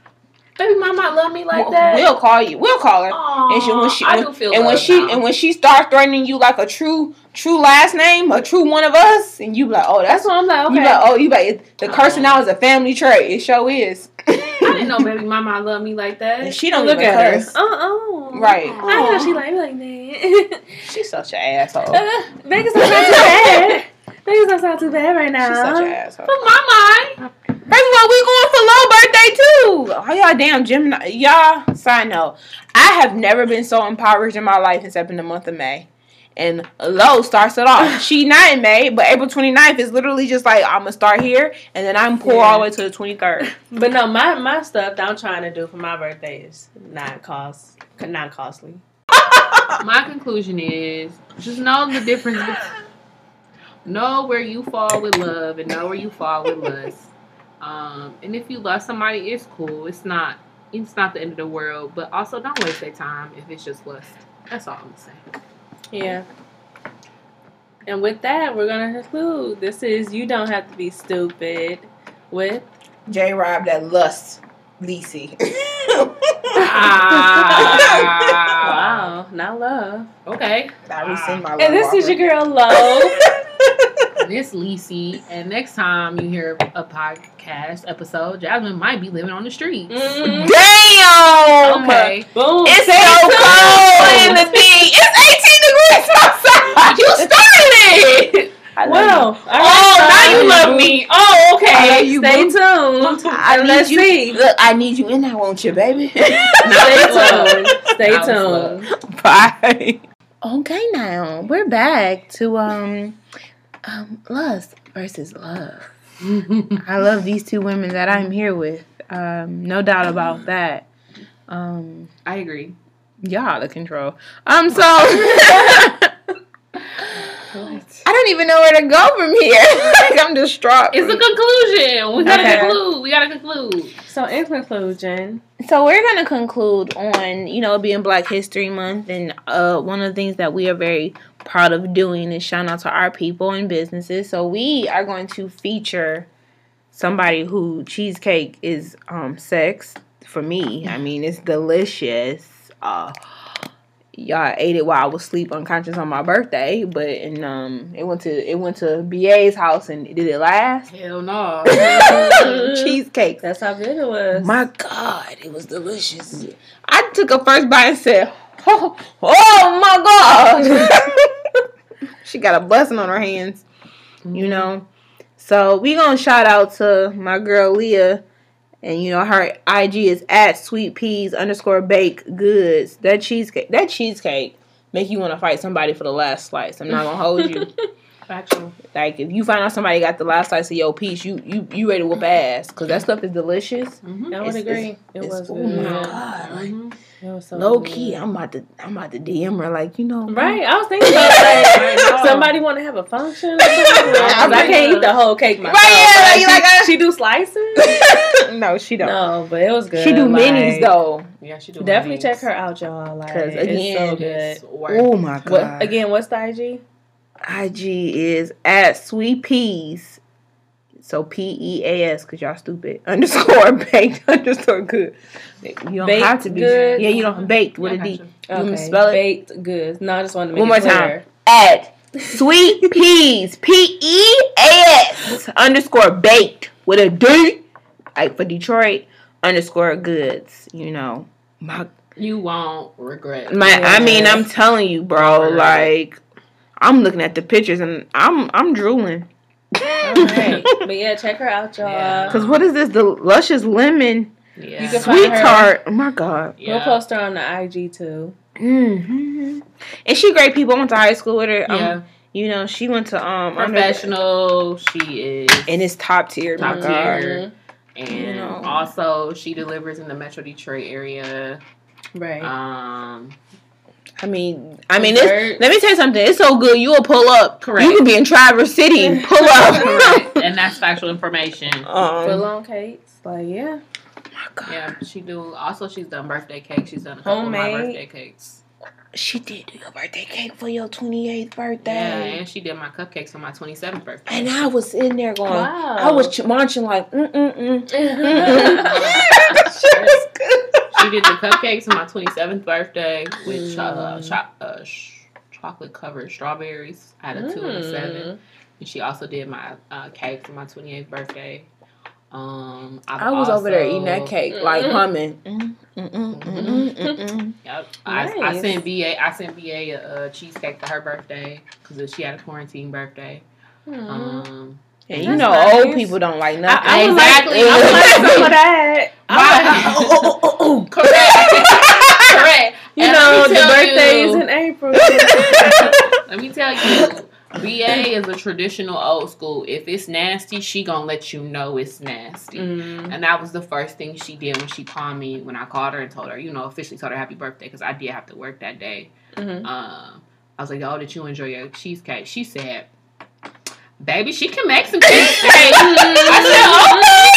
Baby mama love me like
We'll-
that.
We'll call you. We'll call her.
Aw,
And she when she
I
when,
do feel
and when she
now.
and when she starts threatening you like a true true last name, a true one of us, and you be like, oh, that's
That's what I'm like.
you
Okay.
like, oh, you like the cursing out is a family trait. It sure is. *laughs*
I didn't know baby mama loved me like that.
she don't
Look at her. Uh uh
Right.
I know she like me like that.
She's such an asshole.
Uh, Vegas don't sound too bad. Vegas don't sound too bad right now.
She's such an asshole.
For my mind.
First of all, we going for Lo birthday too. Oh y'all damn Gemini. Y'all, side note. I have never been so impoverished in my life except in the month of May. And Lo starts it off. she not in May, but April 29th is literally just like I'm gonna start here and then I'm poor all the way to the 23rd. *laughs*
But no, my my stuff that I'm trying to do for my birthday is not cost, not costly. *laughs*
My conclusion is just know the difference. know where you fall with love and know where you fall with lust. Um, and if you love somebody, it's cool. It's not. It's not the end of the world. But also, don't waste their time if it's just lust. That's all I'm saying.
Yeah. And with that, we're gonna conclude. This is you don't have to be stupid with
J Rob that lust Lisi. *laughs*
Ah.
wow, not love.
Okay.
I rescind my love
And this is your girl Lo. *laughs*
And it's Lisi. And next time you hear a podcast episode, Jasmine might be living on the streets.
Mm,
Damn.
Okay.
boom.
It's
Stay
so
tuned.
cold in the thing. It's 18 degrees outside.
You started it.
I
Well, all
Oh,
right,
now you love me. Oh, okay.
you,
Stay
boo.
tuned.
I
and
need
let's
you.
see.
Look, I need you in there, won't you, baby? *laughs*
Stay tuned. Stay tuned.
Bye. Okay, now we're back to um, um, lust versus love. *laughs* I love these two women that I'm here with. Um, no doubt about that. Um,
I agree.
y'all out of control. Um, so *laughs* I don't even know where to go from here. *laughs* like I'm distraught.
It's a conclusion. We gotta
Okay.
conclude. We gotta conclude.
So in conclusion,
So we're gonna conclude on you know being Black History Month, and uh, one of the things that we are very proud of doing is shout out to our people and businesses. So we are going to feature somebody who cheesecake is um sex for me. I mean, it's delicious. Uh, y'all ate it while I was sleep unconscious on my birthday, but and um it went to it went to BA's house and did it last?
Hell no. *laughs* *laughs*
Cheesecake.
That's how good it was.
My God, it was delicious. I took a first bite and said, "Oh, oh my God!" *laughs* she got a blessing on her hands, you know. So we gonna shout out to my girl Leah, and you know her IG is at sweet peas underscore bake goods. That cheesecake, that cheesecake, make you want to fight somebody for the last slice. I'm not gonna hold you. *laughs*
Factual.
Like if you find out somebody got the last slice of your piece, you you you ready to whoop ass because that stuff is delicious.
Mm-hmm.
I would
It's-
agree.
it's-
It
it's-
was
oh
good.
my god, like
Mm-hmm.
It was so
low
good.
key, I'm about to I'm about to DM her like you know
Right, I was thinking about *laughs*
I
like somebody want to have a function. Or *laughs* something. 'Cause I can't eat the whole cake myself.
Right, yeah,
she,
like, I-
she do slices. *laughs*
no, she don't.
no, but it was good.
she do
like,
minis though.
Yeah, she do.
Definitely
minis.
check her out, y'all. Like,
'Cause
it's
again,
so good.
Oh my
What,
god.
again, what's the IG?
IG is at sweet peas. So P E A S because y'all stupid *laughs* underscore baked *laughs* underscore good. You don't
Baked
have to be.
goods?
Yeah, you don't baked with
Yeah,
a D.
gotcha.
You want me to spell it?
Baked goods. No, I just wanted to make
One more
it clear.
time. At sweet *laughs* peas P E A S underscore baked with a D. Like for Detroit underscore goods. You know my
You won't regret.
my. I mean, I'm telling you, bro. Like I'm looking at the pictures and I'm I'm drooling. *laughs*
Alright. but yeah, check her out, y'all.
Yeah.
Cause what is this? The luscious lemon
yeah.
You
sweet tart. Oh my god.
yeah.
We'll post her on the IG too.
hmm And she great people. I went to high school with her. Um,
Yeah.
You know, she went to um under-
professional. She is
and it's top tier.
Top
my
tier.
god.
And
you know.
also she delivers in the Metro Detroit area.
Right.
Um,
I mean, I mean, it's, let me tell you something. It's so good. You will pull up.
Correct.
You can be in Traverse City. Pull up. *laughs*
and that's factual information.
um,
Full on cakes. Like, yeah.
my God.
Yeah, she do. Also, she's done birthday cake. She's done a couple of my
Homemade.
birthday cakes.
She did do your birthday cake for your 28th birthday.
Yeah,
birthday.
and she did my cupcakes for my 27th birthday.
And I was in there going,
Wow.
I was ch- munching like, mm mm mm.
She did the cupcakes for my 27th birthday with cho- uh,
Mm.
cho- uh, sh- chocolate covered strawberries. I had a two and a seven.
Mm.
And she also did my uh, cake for my 28th birthday. Um,
I was over there eating that
also-
cake, like
Mm.
humming. Mm, mm, mm, mm, mm, mm.
Yep. I, I
Nice.
sent BA. I sent BA a, a cheesecake for her birthday because she had a quarantine birthday. Um,
And you
That's
know,
nice.
old people don't like nothing.
I, I
Exactly.
like, *laughs* I like some of that.
Right. Correct. Correct.
You
And
know, the birthday
you-
is in April. *laughs* *laughs*
Let me tell you, BA is a traditional old school. If it's nasty, she gonna let you know it's nasty.
Mm.
And that was the first thing she did when she called me when I called her and told her, you know, officially told her happy birthday because I did have to work that day.
Mhm.
Um, I was like, "Oh, did you enjoy your cheesecake?" She said, "Baby, she can make some cheesecake." *laughs* I said, "Okay."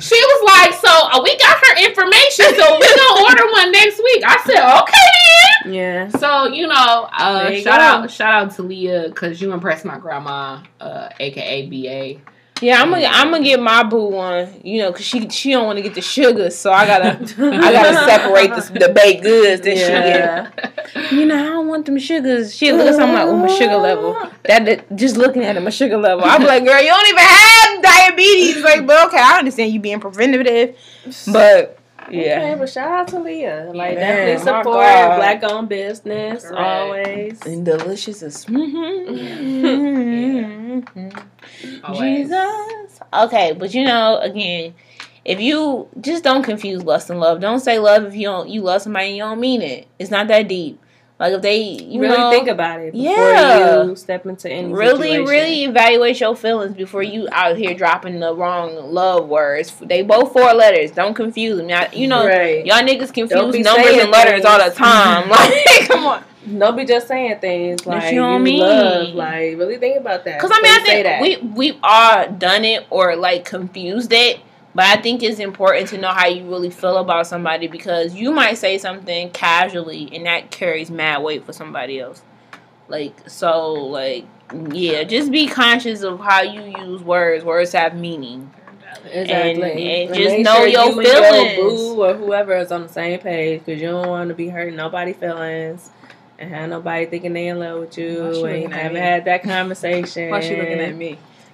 She was like, "So uh, we got her information, so we're gonna *laughs* order one next week." I said, "Okay." then."
Yeah.
So you know, uh,
you
shout
go.
out, shout out to Leah because you impressed my grandma, uh, aka BA.
Yeah, I'm gonna I'm gonna get my boo one, you know, cause she she don't want to get the sugar, so I gotta I gotta *laughs* separate the, the baked goods that
Yeah.
she get. You know, I don't want them sugars. She look at something like, oh, my sugar level. That, that just looking at it, my sugar level. I'm like, girl, you don't even have diabetes. Like, but okay, I understand you being preventative, *laughs* but yeah.
Okay, but shout out to Leah. Like,
Man,
definitely support black owned business
Correct.
always.
And delicious as mm-hmm. mm-hmm.
Always.
Jesus. Okay, but you know, again, if you just don't confuse lust and love. Don't say love if you don't you love somebody and you don't mean it. It's not that deep. Like if they you
really
know,
think about it before
Yeah.
you step into any
really,
situation.
really evaluate your feelings before you out here dropping the wrong love words. They both four letters. Don't confuse them. Y'all, you know,
Right.
y'all niggas confuse numbers and letters all the time. *laughs* Like, *laughs* come on.
Don't be just saying things like
you
you,
mean.
love. Like, really think about that.
Because I mean, I think we we've all done it or like confused it. But I think it's important to know how you really feel about somebody because you might say something casually and that carries mad weight for somebody else. Like so, like yeah, just be conscious of how you use words. Words have meaning.
Exactly.
and just
make
know your
you and
feelings.
boo or whoever is on the same page because you don't want to be hurting nobody's feelings. and have nobody thinking they in love with you, and
at
haven't had that conversation. *laughs*
Why she looking at me?